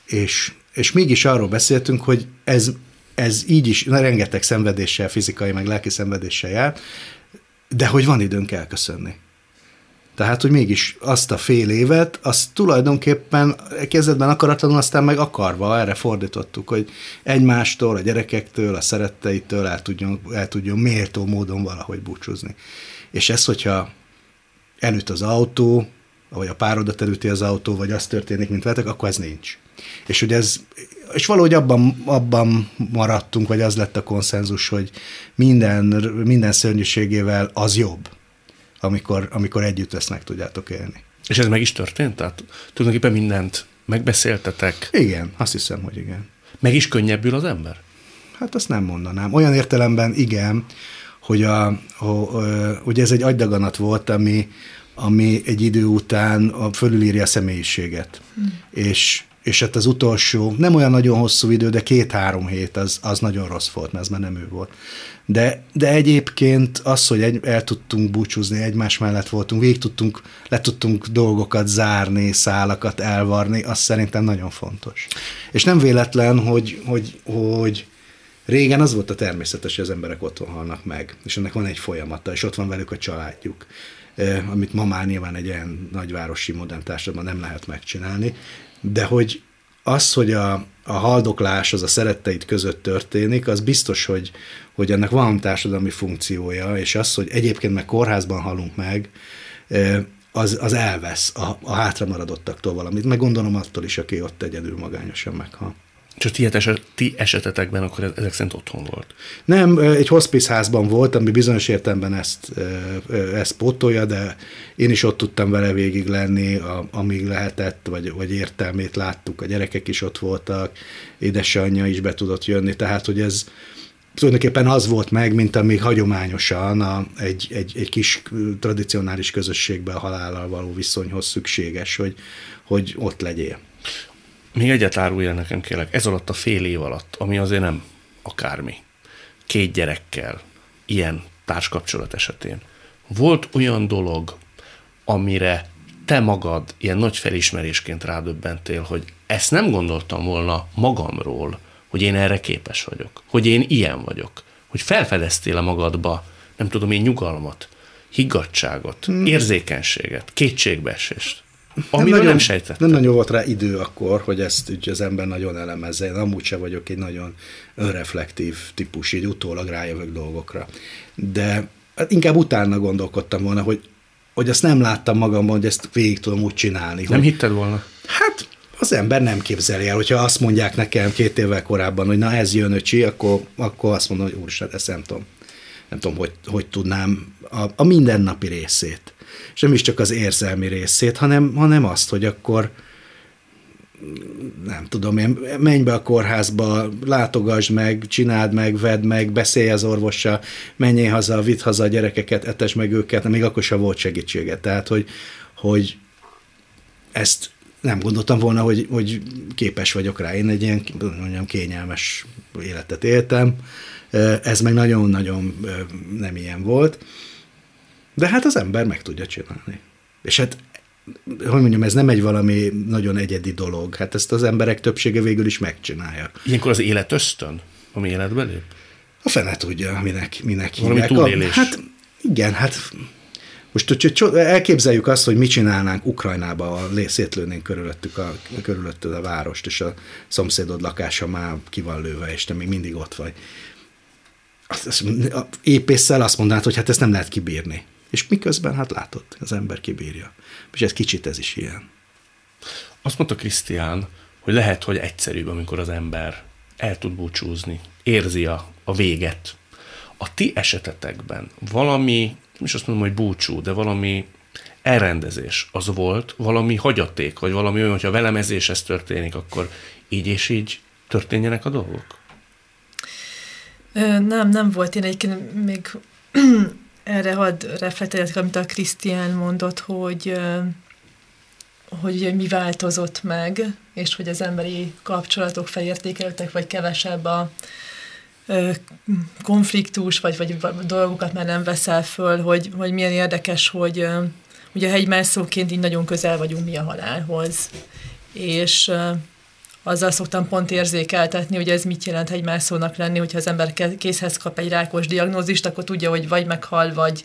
És, és mégis arról beszéltünk, hogy ez, ez így is rengeteg szenvedéssel, fizikai, meg lelki szenvedéssel jár, de hogy van időnk elköszönni. Tehát, hogy mégis azt a fél évet, azt tulajdonképpen kezdetben akaratlanul, aztán meg akarva erre fordítottuk, hogy egymástól, a gyerekektől, a szeretteitől el tudjon, el tudjon méltó módon valahogy búcsúzni. És ez, hogyha elüt az autó, vagy a párodat elüti az autó, vagy az történik, mint veletek, akkor ez nincs. És hogy ez, és valahogy abban, abban maradtunk, vagy az lett a konszenzus, hogy minden, minden szörnyűségével az jobb amikor, amikor együtt ezt meg tudjátok élni. És ez meg is történt? Tehát tulajdonképpen mindent megbeszéltetek? Igen, azt hiszem, hogy igen. Meg is könnyebbül az ember? Hát azt nem mondanám. Olyan értelemben igen, hogy a, a, a, ugye ez egy agydaganat volt, ami, ami egy idő után a, fölülírja a személyiséget. Hmm. És és hát az utolsó, nem olyan nagyon hosszú idő, de két-három hét, az, az nagyon rossz volt, mert ez már nem ő volt. De, de egyébként az, hogy egy, el tudtunk búcsúzni, egymás mellett voltunk, végig tudtunk, le tudtunk dolgokat zárni, szálakat elvarni, az szerintem nagyon fontos. És nem véletlen, hogy, hogy, hogy régen az volt a természetes, hogy az emberek otthon halnak meg, és ennek van egy folyamata, és ott van velük a családjuk amit ma már nyilván egy ilyen nagyvárosi modern társadalomban nem lehet megcsinálni, de hogy az, hogy a, a haldoklás az a szeretteid között történik, az biztos, hogy, hogy ennek van társadalmi funkciója, és az, hogy egyébként meg kórházban halunk meg, az, az elvesz a, a hátra maradottaktól valamit, meg gondolom attól is, aki ott egyedül magányosan meghal. Csak ti, eset, ti esetetekben akkor ezek szerint otthon volt? Nem, egy hospice házban volt, ami bizonyos értelemben ezt, ezt pótolja, de én is ott tudtam vele végig lenni, amíg lehetett, vagy, vagy értelmét láttuk, a gyerekek is ott voltak, édesanyja is be tudott jönni, tehát hogy ez tulajdonképpen az volt meg, mint ami hagyományosan a, egy, egy, egy kis tradicionális közösségben a halállal való viszonyhoz szükséges, hogy, hogy ott legyél. Még egyet árulja nekem kérlek, ez alatt a fél év alatt, ami azért nem akármi, két gyerekkel, ilyen társkapcsolat esetén, volt olyan dolog, amire te magad ilyen nagy felismerésként rádöbbentél, hogy ezt nem gondoltam volna magamról, hogy én erre képes vagyok, hogy én ilyen vagyok, hogy felfedeztél a magadba, nem tudom én, nyugalmat, higgadságot, hmm. érzékenységet, kétségbeesést. Amiről nem, nagyon, nem sejtettem. Nem nagyon volt rá idő akkor, hogy ezt úgy az ember nagyon elemezze. Én amúgy sem vagyok egy nagyon önreflektív típus, így utólag rájövök dolgokra. De hát inkább utána gondolkodtam volna, hogy, hogy azt nem láttam magamban, hogy ezt végig tudom úgy csinálni. Nem hogy, hitted volna? Hát az ember nem képzeli el, hogyha azt mondják nekem két évvel korábban, hogy na ez jön öcsi, akkor, akkor azt mondom, hogy úristen, ezt nem tudom. Nem tudom, hogy, hogy tudnám a, a mindennapi részét és nem is csak az érzelmi részét, hanem, hanem azt, hogy akkor nem tudom én, menj be a kórházba, látogass meg, csináld meg, vedd meg, beszélj az orvossal, menjél haza, vidd haza a gyerekeket, etes meg őket, még akkor sem volt segítsége. Tehát, hogy, hogy ezt nem gondoltam volna, hogy, hogy képes vagyok rá. Én egy ilyen mondjam, kényelmes életet éltem, ez meg nagyon-nagyon nem ilyen volt. De hát az ember meg tudja csinálni. És hát, hogy mondjam, ez nem egy valami nagyon egyedi dolog. Hát ezt az emberek többsége végül is megcsinálja. Ilyenkor az élet ösztön, ami életbe lép? A fene tudja, minek, minek Valami hívják. túlélés. A, hát igen, hát most hogy elképzeljük azt, hogy mit csinálnánk Ukrajnába, ha szétlőnénk körülöttük a, körülötted a várost, és a szomszédod lakása már ki van lőve, és te még mindig ott vagy. Épésszel azt mondanád, hogy hát ezt nem lehet kibírni. És miközben, hát látod, az ember kibírja. És ez kicsit ez is ilyen. Azt mondta Krisztián, hogy lehet, hogy egyszerűbb, amikor az ember el tud búcsúzni, érzi a, a véget. A ti esetetekben valami, nem is azt mondom, hogy búcsú, de valami elrendezés az volt, valami hagyaték, vagy valami olyan, hogyha velem ez és ez történik, akkor így és így történjenek a dolgok? Ö, nem, nem volt. Én egyébként még erre hadd reflektáljak, amit a Krisztián mondott, hogy, hogy mi változott meg, és hogy az emberi kapcsolatok felértékelődtek, vagy kevesebb a konfliktus, vagy, vagy dolgokat már nem veszel föl, hogy, hogy milyen érdekes, hogy ugye hegymászóként így nagyon közel vagyunk mi a halálhoz. És azzal szoktam pont érzékeltetni, hogy ez mit jelent egy mászónak lenni, hogyha az ember készhez kap egy rákos diagnózist, akkor tudja, hogy vagy meghal, vagy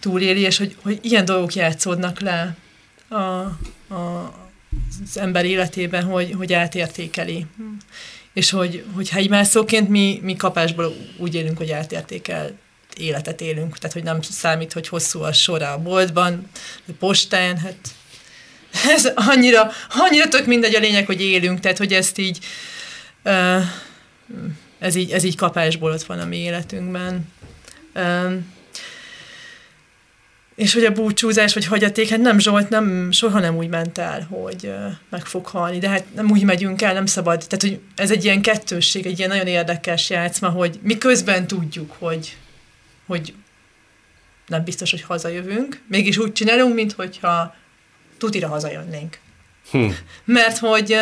túléli, és hogy, hogy ilyen dolgok játszódnak le a, a, az ember életében, hogy, hogy átértékeli. És hogy, hogy mászóként mi, mi kapásból úgy élünk, hogy átértékel életet élünk. Tehát, hogy nem számít, hogy hosszú a sora a boltban, a postán, hát <laughs> ez annyira, annyira tök mindegy a lényeg, hogy élünk, tehát hogy ezt így, ez így, ez így kapásból ott van a mi életünkben. És hogy a búcsúzás, vagy hagyaték, hát nem Zsolt, nem, soha nem úgy ment el, hogy meg fog halni, de hát nem úgy megyünk el, nem szabad. Tehát, hogy ez egy ilyen kettősség, egy ilyen nagyon érdekes játszma, hogy miközben tudjuk, hogy, hogy nem biztos, hogy hazajövünk, mégis úgy csinálunk, mintha tutira hazajönnénk. Hm. Mert hogy,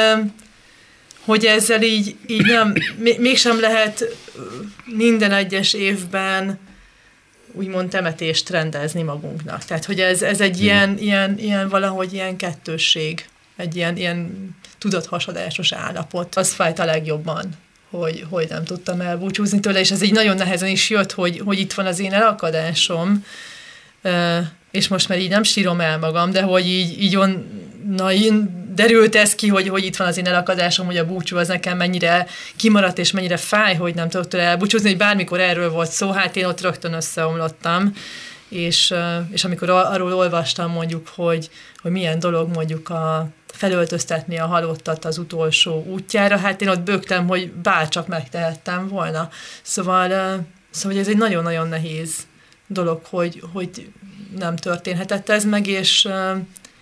hogy ezzel így, így nem, mégsem lehet minden egyes évben úgymond temetést rendezni magunknak. Tehát, hogy ez, ez egy hm. ilyen, ilyen, ilyen valahogy ilyen kettősség, egy ilyen, ilyen tudathasadásos állapot. Az fájt a legjobban, hogy, hogy nem tudtam elbúcsúzni tőle, és ez így nagyon nehezen is jött, hogy, hogy itt van az én elakadásom, és most már így nem sírom el magam, de hogy így, így on, na, én derült ez ki, hogy, hogy itt van az én elakadásom, hogy a búcsú az nekem mennyire kimaradt, és mennyire fáj, hogy nem tudok tőle elbúcsúzni, hogy bármikor erről volt szó, hát én ott rögtön összeomlottam, és, és amikor arról olvastam mondjuk, hogy, hogy milyen dolog mondjuk a felöltöztetni a halottat az utolsó útjára, hát én ott bögtem, hogy bárcsak megtehettem volna. Szóval, szóval ez egy nagyon-nagyon nehéz dolog, hogy, hogy nem történhetett ez meg, és,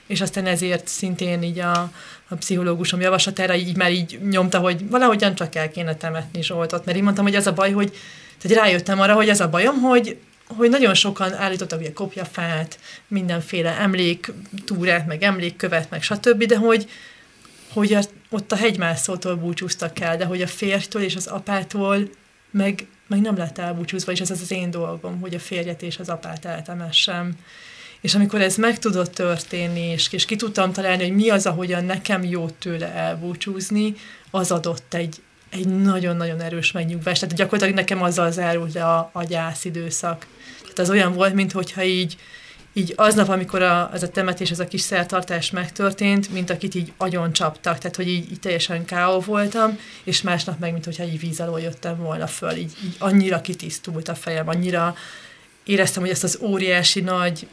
és aztán ezért szintén így a, a pszichológusom javaslatára így már így nyomta, hogy valahogyan csak el kéne temetni Zsoltot, mert így mondtam, hogy az a baj, hogy tehát rájöttem arra, hogy az a bajom, hogy, hogy nagyon sokan állítottak ugye kopjafát, mindenféle emléktúrát, meg emlékkövet, meg stb., de hogy, hogy a, ott a hegymászótól búcsúztak el, de hogy a férjtől és az apától meg, meg nem lett elbúcsúzva, és ez az az én dolgom, hogy a férjet és az apát eltemessem. És amikor ez meg tudott történni, és, és ki tudtam találni, hogy mi az, ahogyan nekem jó tőle elbúcsúzni, az adott egy, egy nagyon-nagyon erős megnyugvást. Tehát gyakorlatilag nekem azzal zárult le a, a gyász időszak. Tehát az olyan volt, mintha így, így aznap, amikor a, ez a temetés, ez a kis szertartás megtörtént, mint akit így agyon csaptak, tehát hogy így, így teljesen káó voltam, és másnap meg, mint hogyha így víz alól jöttem volna föl, így, így annyira kitisztult a fejem, annyira éreztem, hogy ezt az óriási nagy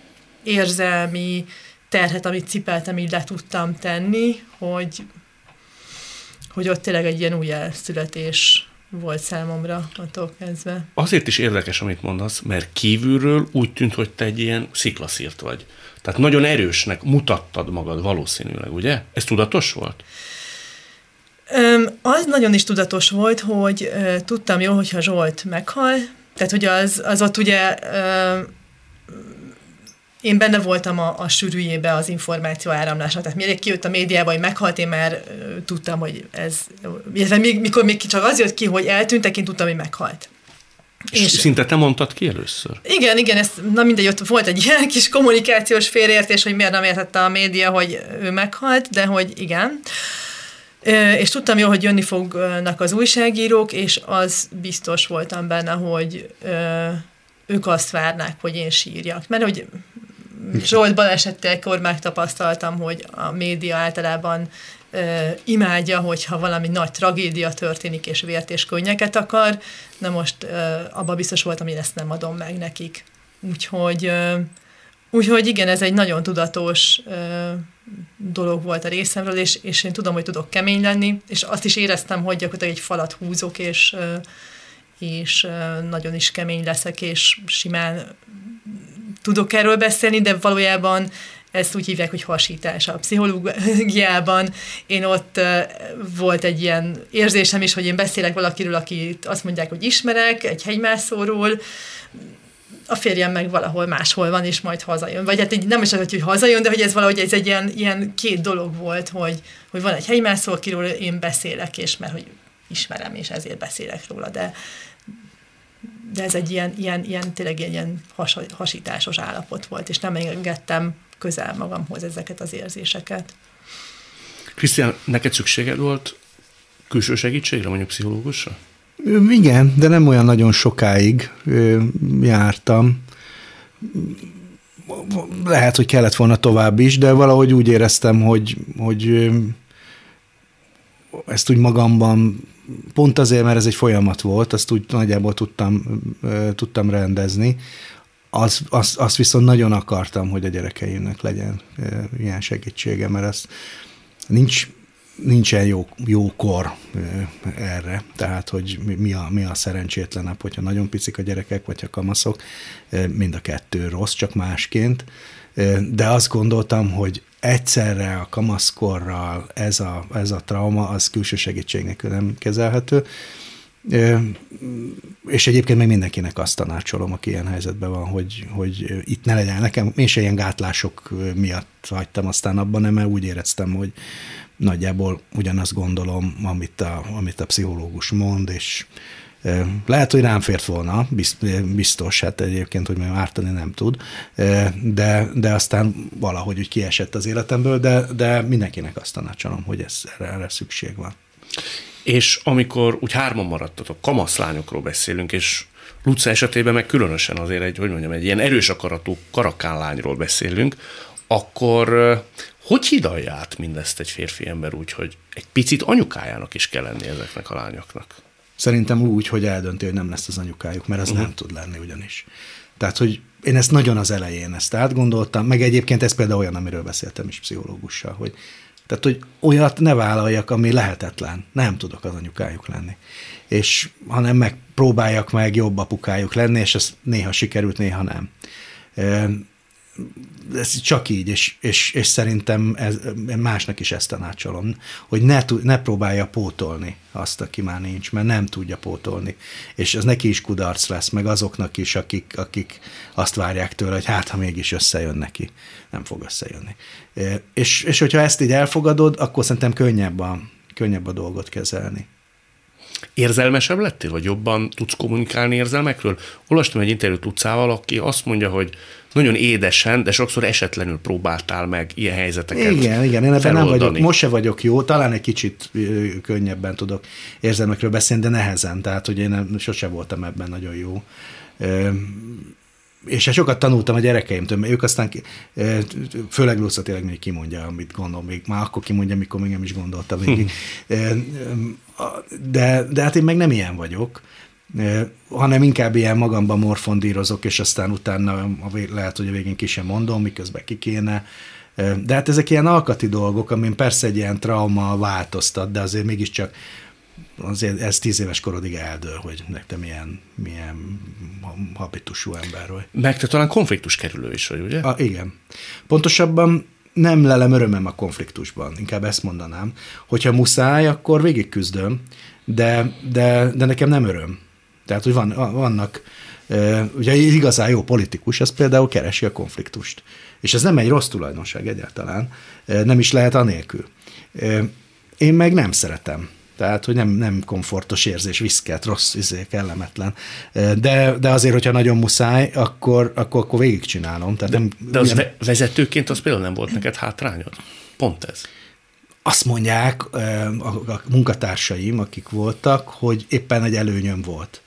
érzelmi terhet, amit cipeltem, így le tudtam tenni, hogy, hogy ott tényleg egy ilyen új elszületés volt számomra attól kezdve. Azért is érdekes, amit mondasz, mert kívülről úgy tűnt, hogy te egy ilyen sziklaszírt vagy. Tehát nagyon erősnek mutattad magad valószínűleg, ugye? Ez tudatos volt? Öm, az nagyon is tudatos volt, hogy ö, tudtam jól, hogyha Zsolt meghal, tehát hogy az, az ott ugye ö, én benne voltam a, a sűrűjébe az információ áramlásnak, tehát mire kijött a médiába, hogy meghalt, én már tudtam, hogy ez, illetve még, mikor még csak az jött ki, hogy eltűntek, én tudtam, hogy meghalt. És, és szinte te mondtad ki először? Igen, igen, ez, na mindegy, ott volt egy ilyen kis kommunikációs félreértés, hogy miért nem értette a média, hogy ő meghalt, de hogy igen. És tudtam jól, hogy jönni fognak az újságírók, és az biztos voltam benne, hogy ők azt várnák, hogy én sírjak. Mert hogy Zsolt balesettelkor megtapasztaltam, hogy a média általában ö, imádja, hogyha valami nagy tragédia történik, és vért és könnyeket akar. Na most ö, abban biztos voltam, hogy ezt nem adom meg nekik. Úgyhogy, ö, úgyhogy igen, ez egy nagyon tudatos ö, dolog volt a részemről, és, és én tudom, hogy tudok kemény lenni, és azt is éreztem, hogy gyakorlatilag egy falat húzok, és, és nagyon is kemény leszek, és simán tudok erről beszélni, de valójában ezt úgy hívják, hogy hasítás a pszichológiában. Én ott volt egy ilyen érzésem is, hogy én beszélek valakiről, akit azt mondják, hogy ismerek, egy hegymászóról, a férjem meg valahol máshol van, és majd hazajön. Vagy hát egy, nem is az, hogy hazajön, de hogy ez valahogy ez egy ilyen, ilyen két dolog volt, hogy, hogy van egy hegymászó, akiről én beszélek, és mert hogy ismerem, és ezért beszélek róla, de, de ez egy ilyen, ilyen, ilyen tényleg egy ilyen has, hasításos állapot volt, és nem engedtem közel magamhoz ezeket az érzéseket. Krisztián, neked szükséged volt külső segítségre, mondjuk pszichológusra? Igen, de nem olyan nagyon sokáig jártam. Lehet, hogy kellett volna tovább is, de valahogy úgy éreztem, hogy, hogy ezt úgy magamban pont azért, mert ez egy folyamat volt, azt úgy nagyjából tudtam, tudtam rendezni, az, azt, azt viszont nagyon akartam, hogy a gyerekeimnek legyen ilyen segítsége, mert ez nincs, nincsen jó, jó kor erre, tehát hogy mi a, mi a szerencsétlenebb, hogyha nagyon picik a gyerekek, vagy a kamaszok, mind a kettő rossz, csak másként, de azt gondoltam, hogy egyszerre a kamaszkorral ez a, ez a trauma, az külső segítség nélkül nem kezelhető. És egyébként még mindenkinek azt tanácsolom, aki ilyen helyzetben van, hogy, hogy itt ne legyen nekem. Én se ilyen gátlások miatt hagytam aztán abban, nem, mert úgy éreztem, hogy nagyjából ugyanazt gondolom, amit a, amit a pszichológus mond, és lehet, hogy rám fért volna, biztos, hát egyébként, hogy meg ártani nem tud, de, de aztán valahogy úgy kiesett az életemből, de, de mindenkinek azt tanácsolom, hogy ez, erre, erre szükség van. És amikor úgy hárman maradtatok, kamaszlányokról beszélünk, és Luca esetében meg különösen azért egy, hogy mondjam, egy ilyen erős akaratú karakánlányról beszélünk, akkor hogy hidalja át mindezt egy férfi ember úgy, hogy egy picit anyukájának is kell lenni ezeknek a lányoknak? Szerintem úgy, hogy eldönti, hogy nem lesz az anyukájuk, mert az uh-huh. nem tud lenni ugyanis. Tehát, hogy én ezt nagyon az elején ezt átgondoltam, meg egyébként ez például olyan, amiről beszéltem is pszichológussal, hogy tehát, hogy olyat ne vállaljak, ami lehetetlen. Nem tudok az anyukájuk lenni. És hanem megpróbáljak meg jobb apukájuk lenni, és ez néha sikerült, néha nem ez csak így, és, és, és szerintem ez, másnak is ezt tanácsolom, hogy ne, ne próbálja pótolni azt, aki már nincs, mert nem tudja pótolni. És ez neki is kudarc lesz, meg azoknak is, akik, akik azt várják tőle, hogy hát, ha mégis összejön neki. Nem fog összejönni. És, és hogyha ezt így elfogadod, akkor szerintem könnyebb a, könnyebb a dolgot kezelni. Érzelmesebb lettél, vagy jobban tudsz kommunikálni érzelmekről? Olvastam egy interjút utcával, aki azt mondja, hogy nagyon édesen, de sokszor esetlenül próbáltál meg ilyen helyzeteket Igen, igen, én ebben nem vagyok, most se vagyok jó, talán egy kicsit könnyebben tudok érzelmekről beszélni, de nehezen, tehát hogy én sose voltam ebben nagyon jó és hát sokat tanultam a gyerekeimtől, mert ők aztán, főleg Luca tényleg még kimondja, amit gondol, még már akkor kimondja, amikor még nem is gondoltam végig. De, de hát én meg nem ilyen vagyok, hanem inkább ilyen magamban morfondírozok, és aztán utána lehet, hogy a végén ki sem mondom, miközben ki kéne. De hát ezek ilyen alkati dolgok, amin persze egy ilyen trauma változtat, de azért mégiscsak azért ez tíz éves korodig eldől, hogy nektek milyen, milyen habitusú ember vagy. Meg te talán konfliktus kerülő is vagy, ugye? A, igen. Pontosabban nem lelem örömem a konfliktusban, inkább ezt mondanám. Hogyha muszáj, akkor végig küzdöm, de, de, de nekem nem öröm. Tehát, hogy van, vannak, ugye igazán jó politikus, az például keresi a konfliktust. És ez nem egy rossz tulajdonság egyáltalán, nem is lehet anélkül. Én meg nem szeretem. Tehát, hogy nem, nem komfortos érzés, viszket, rossz, izé, kellemetlen. De, de azért, hogyha nagyon muszáj, akkor, akkor, akkor végigcsinálom. Tehát de, nem, de az ugyan... vezetőként az például nem volt neked hátrányod? Pont ez azt mondják a munkatársaim, akik voltak, hogy éppen egy előnyöm volt.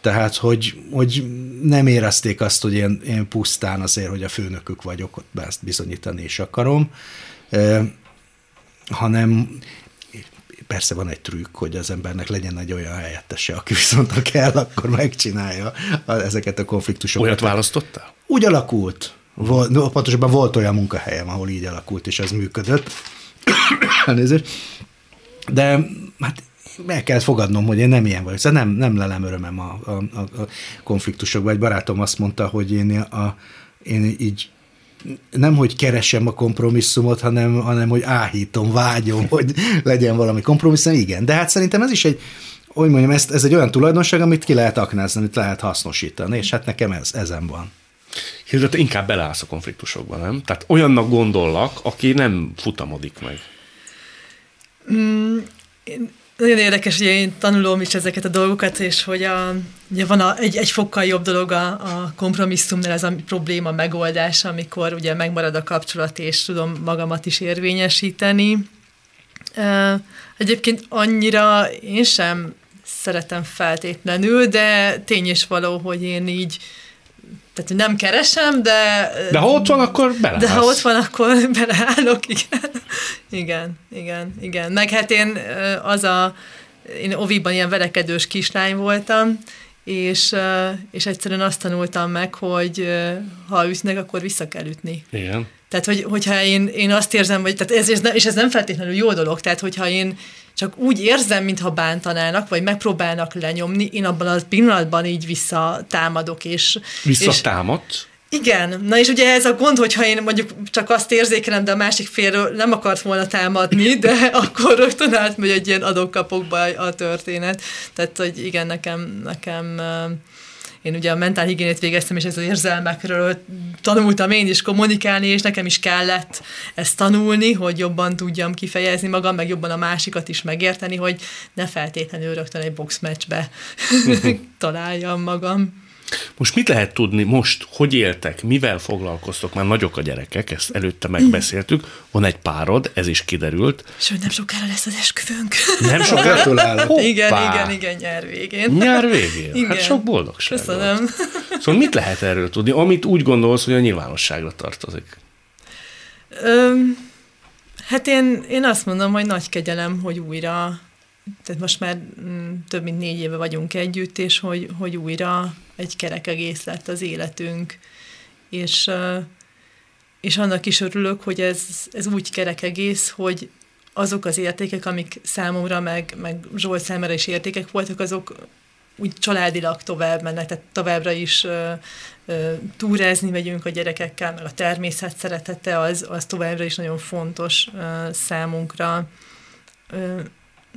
Tehát, hogy, hogy nem érezték azt, hogy én, én pusztán azért, hogy a főnökük vagyok, ott ezt bizonyítani is akarom, hanem persze van egy trükk, hogy az embernek legyen egy olyan helyettese, aki viszont ha kell, akkor megcsinálja ezeket a konfliktusokat. Olyat választottál? Úgy alakult. Volt, pontosabban volt olyan munkahelyem, ahol így alakult, és ez működött. <coughs> De hát meg kell fogadnom, hogy én nem ilyen vagyok. Szóval nem, nem lelem örömem a, a, a konfliktusokban. Egy barátom azt mondta, hogy én, a, én így nem, hogy keresem a kompromisszumot, hanem, hanem hogy áhítom, vágyom, <laughs> hogy legyen valami kompromisszum. Igen, de hát szerintem ez is egy, hogy mondjam, ez, ez egy olyan tulajdonság, amit ki lehet aknázni, amit lehet hasznosítani, és hát nekem ez, ezen van. Hilda, te inkább beleállsz a konfliktusokba, nem? Tehát olyannak gondollak, aki nem futamodik meg. Mm, nagyon érdekes, hogy én tanulom is ezeket a dolgokat, és hogy a, ugye van a, egy, egy fokkal jobb dolog a, a kompromisszumnál, ez a probléma megoldása, amikor ugye megmarad a kapcsolat, és tudom magamat is érvényesíteni. Egyébként annyira én sem szeretem feltétlenül, de tény is való, hogy én így tehát nem keresem, de... De ha ott van, akkor beleállsz. De ha ott van, akkor <laughs> beleállok, igen. igen, igen, igen. Meg hát én az a... Én oviban ilyen verekedős kislány voltam, és, és egyszerűen azt tanultam meg, hogy ha ütnek, akkor vissza kell ütni. Igen. Tehát, hogy, hogyha én, én azt érzem, hogy, tehát ez, és ez nem feltétlenül jó dolog, tehát hogyha én csak úgy érzem, mintha bántanának, vagy megpróbálnak lenyomni, én abban a pillanatban így visszatámadok, és... Visszatámadt? És, igen, na és ugye ez a gond, hogyha én mondjuk csak azt érzékelem, de a másik félről nem akart volna támadni, de <laughs> akkor rögtön átmegy egy ilyen adókapokba a történet. Tehát, hogy igen, nekem, nekem én ugye a mentálhigiénét végeztem, és ez az érzelmekről tanultam én is kommunikálni, és nekem is kellett ezt tanulni, hogy jobban tudjam kifejezni magam, meg jobban a másikat is megérteni, hogy ne feltétlenül rögtön egy boxmeccsbe <laughs> találjam magam. Most mit lehet tudni most, hogy éltek, mivel foglalkoztok? Már nagyok a gyerekek, ezt előtte megbeszéltük. Van egy párod, ez is kiderült. Hogy nem sokára lesz az esküvőnk. Nem sokára? Igen, igen, igen, nyár végén. Nyár végén? Igen. Hát sok boldogság. Köszönöm. Szóval mit lehet erről tudni, amit úgy gondolsz, hogy a nyilvánosságra tartozik? Öm, hát én, én azt mondom, hogy nagy kegyelem, hogy újra tehát most már mm, több mint négy éve vagyunk együtt, és hogy, hogy újra egy kerek egész lett az életünk. És, és annak is örülök, hogy ez, ez úgy kerek egész, hogy azok az értékek, amik számomra, meg, meg Zsolt számára is értékek voltak, azok úgy családilag tovább mennek, tehát továbbra is ö, túrázni megyünk a gyerekekkel, meg a természet szeretete az, az továbbra is nagyon fontos számunkra.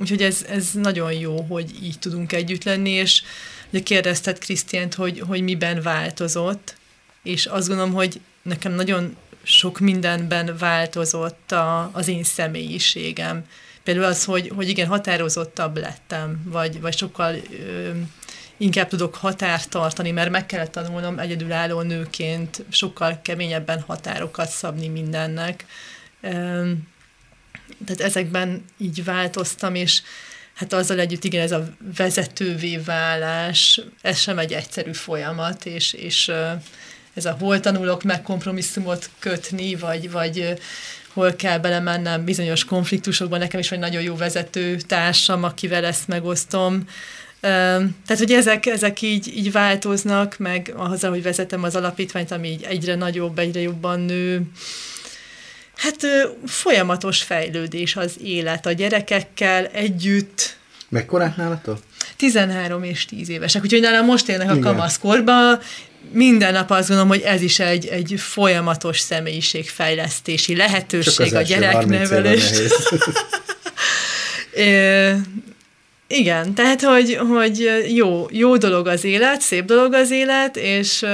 Úgyhogy ez, ez nagyon jó, hogy így tudunk együtt lenni, és ugye kérdezted Krisztiánt, hogy, hogy miben változott, és azt gondolom, hogy nekem nagyon sok mindenben változott a, az én személyiségem. Például az, hogy, hogy igen, határozottabb lettem, vagy, vagy sokkal ö, inkább tudok határt tartani, mert meg kellett tanulnom egyedülálló nőként sokkal keményebben határokat szabni mindennek. Ö, tehát ezekben így változtam, és hát azzal együtt igen, ez a vezetővé válás, ez sem egy egyszerű folyamat, és, és ez a hol tanulok meg kompromisszumot kötni, vagy, vagy hol kell belemennem bizonyos konfliktusokban. Nekem is van nagyon jó vezető társam, akivel ezt megosztom. Tehát, hogy ezek, ezek így, így változnak, meg ahhoz, hogy vezetem az alapítványt, ami így egyre nagyobb, egyre jobban nő. Hát folyamatos fejlődés az élet a gyerekekkel együtt. Mekkorák nálatok? 13 és 10 évesek, úgyhogy nálam most élnek a kamaszkorba, minden nap azt gondolom, hogy ez is egy, egy folyamatos személyiségfejlesztési lehetőség a gyereknevelés. <laughs> igen, tehát, hogy, hogy jó, jó dolog az élet, szép dolog az élet, és,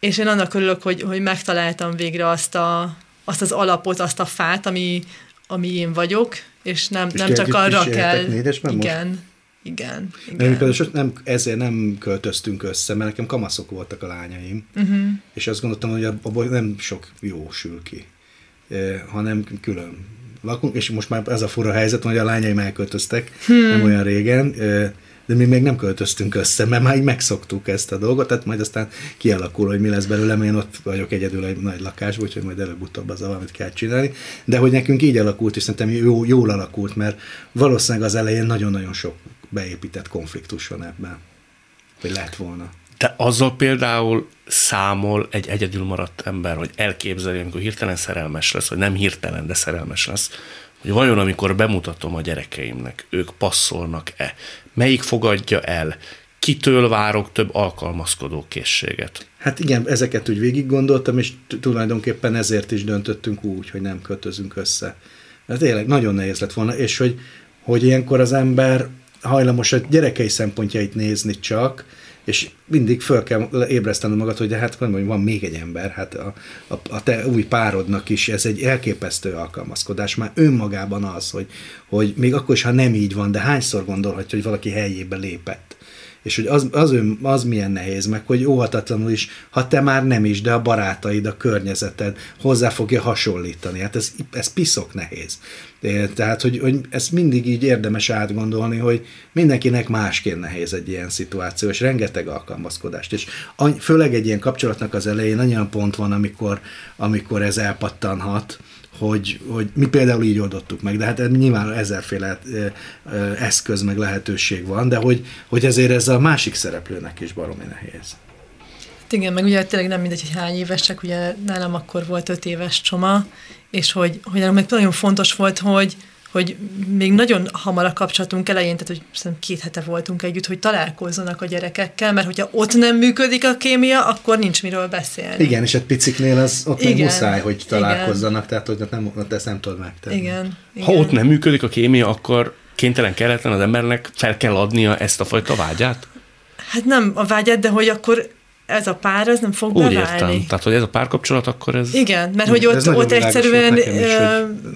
és én annak örülök, hogy, hogy megtaláltam végre azt, a, azt az alapot, azt a fát, ami, ami én vagyok, és nem, és nem csak arra kell. Igen. Most? Igen. igen. Például nem, ezért nem költöztünk össze, mert nekem kamaszok voltak a lányaim, uh-huh. és azt gondoltam, hogy abból nem sok jó sül ki, eh, hanem külön lakunk, és most már ez a fura helyzet, hogy a lányaim elköltöztek, hmm. nem olyan régen, eh, de mi még nem költöztünk össze, mert már így megszoktuk ezt a dolgot, tehát majd aztán kialakul, hogy mi lesz belőle, én ott vagyok egyedül egy nagy lakásban, úgyhogy majd előbb-utóbb az valamit kell csinálni. De hogy nekünk így alakult, és szerintem jó, jól alakult, mert valószínűleg az elején nagyon-nagyon sok beépített konfliktus van ebben, hogy lett volna. De azzal például számol egy egyedül maradt ember, hogy elképzeli, amikor hirtelen szerelmes lesz, vagy nem hirtelen, de szerelmes lesz, hogy vajon amikor bemutatom a gyerekeimnek, ők passzolnak-e, melyik fogadja el, kitől várok több alkalmazkodó készséget. Hát igen, ezeket úgy végig gondoltam, és tulajdonképpen ezért is döntöttünk úgy, hogy nem kötözünk össze. Ez tényleg nagyon nehéz lett volna, és hogy, hogy ilyenkor az ember hajlamos a gyerekei szempontjait nézni csak, és mindig föl kell ébresztened magad, hogy de hát mondom, van még egy ember, hát a, a, a te új párodnak is ez egy elképesztő alkalmazkodás, már önmagában az, hogy, hogy még akkor is, ha nem így van, de hányszor gondolhatja, hogy valaki helyébe lépett és hogy az, az, ön, az milyen nehéz, meg hogy óhatatlanul is, ha te már nem is, de a barátaid, a környezeted hozzá fogja hasonlítani. Hát ez, ez piszok nehéz. Tehát, hogy, hogy ezt mindig így érdemes átgondolni, hogy mindenkinek másként nehéz egy ilyen szituáció, és rengeteg alkalmazkodást. És főleg egy ilyen kapcsolatnak az elején annyian pont van, amikor, amikor ez elpattanhat, hogy, hogy mi például így oldottuk meg, de hát nyilván ezerféle eszköz meg lehetőség van, de hogy, hogy ezért ez a másik szereplőnek is baromi nehéz. Hát igen, meg ugye tényleg nem mindegy, hogy hány évesek, ugye nálam akkor volt öt éves csoma, és hogy, hogy meg nagyon fontos volt, hogy, hogy még nagyon hamar a kapcsolatunk elején, tehát hogy szerintem két hete voltunk együtt, hogy találkozzanak a gyerekekkel, mert hogyha ott nem működik a kémia, akkor nincs miről beszélni. Igen, és egy piciknél az ott igen, meg muszáj, hogy találkozzanak, igen. tehát hogy nem, ott ezt nem tudod megtenni. Igen, igen. Ha ott nem működik a kémia, akkor kénytelen kelletlen az embernek fel kell adnia ezt a fajta vágyát? Hát nem a vágyát, de hogy akkor ez a pár, ez nem fog Úgy beválni. értem. Tehát, hogy ez a párkapcsolat, akkor ez... Igen, mert hogy ott, ott egyszerűen... Is, hogy...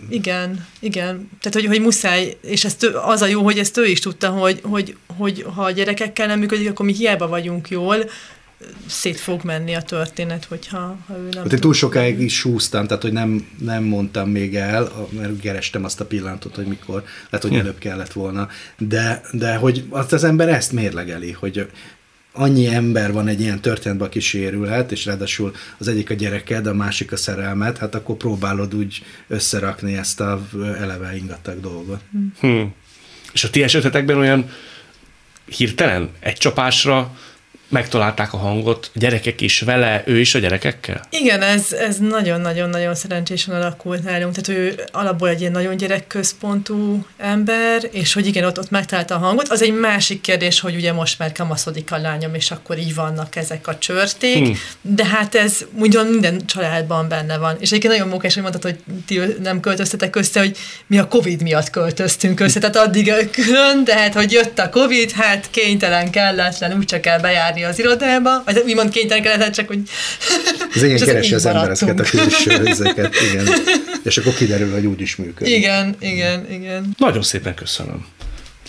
Igen, igen. Tehát, hogy, hogy muszáj, és ezt az a jó, hogy ezt ő is tudta, hogy, hogy, hogy ha a gyerekekkel nem működik, akkor mi hiába vagyunk jól, szét fog menni a történet, hogyha ha ő nem... Hát én túl sokáig is súztam, tehát hogy nem, nem mondtam még el, mert kerestem azt a pillanatot, hogy mikor, lehet, hogy hm. előbb kellett volna, de, de hogy azt az ember ezt mérlegeli, hogy annyi ember van egy ilyen történetben, aki sérülhet, és ráadásul az egyik a gyereked, a másik a szerelmet, hát akkor próbálod úgy összerakni ezt a eleve ingatag dolgot. Hmm. És a ti esetetekben olyan hirtelen, egy csapásra megtalálták a hangot, a gyerekek is vele, ő is a gyerekekkel? Igen, ez, ez nagyon-nagyon-nagyon szerencsésen alakult nálunk. Tehát ő alapból egy ilyen nagyon gyerekközpontú ember, és hogy igen, ott, ott megtalálta a hangot. Az egy másik kérdés, hogy ugye most már kamaszodik a lányom, és akkor így vannak ezek a csörték, hmm. de hát ez ugyan minden családban benne van. És egyébként nagyon mókás, hogy mondtad, hogy ti nem költöztetek össze, hogy mi a Covid miatt költöztünk össze, tehát addig külön, de hát, hogy jött a Covid, hát kénytelen, kelletlen, úgy csak kell bejárni járni az irodába, vagy mi mond kénytelen kellett, csak hogy... Az igen, <laughs> keresi az ember ezeket a külső ezeket, igen. És akkor kiderül, hogy úgy is működik. Igen, igen, igen. Nagyon szépen köszönöm.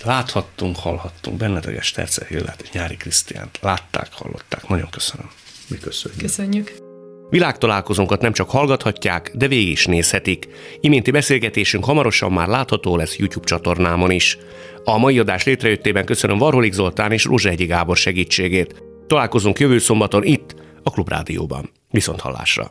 Láthattunk, hallhattunk Benneteges Terce Hillát és Nyári Krisztiánt. Látták, hallották. Nagyon köszönöm. Mi köszönjük. Köszönjük. Világtalálkozónkat nem csak hallgathatják, de végig is nézhetik. Iménti beszélgetésünk hamarosan már látható lesz YouTube csatornámon is. A mai adás létrejöttében köszönöm Varholik Zoltán és Egyi Gábor segítségét. Találkozunk jövő szombaton itt, a Klubrádióban. Viszont hallásra!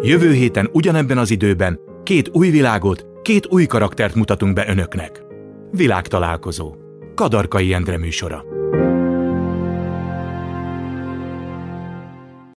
Jövő héten ugyanebben az időben két új világot, két új karaktert mutatunk be önöknek. Világtalálkozó. Kadarkai Endre műsora.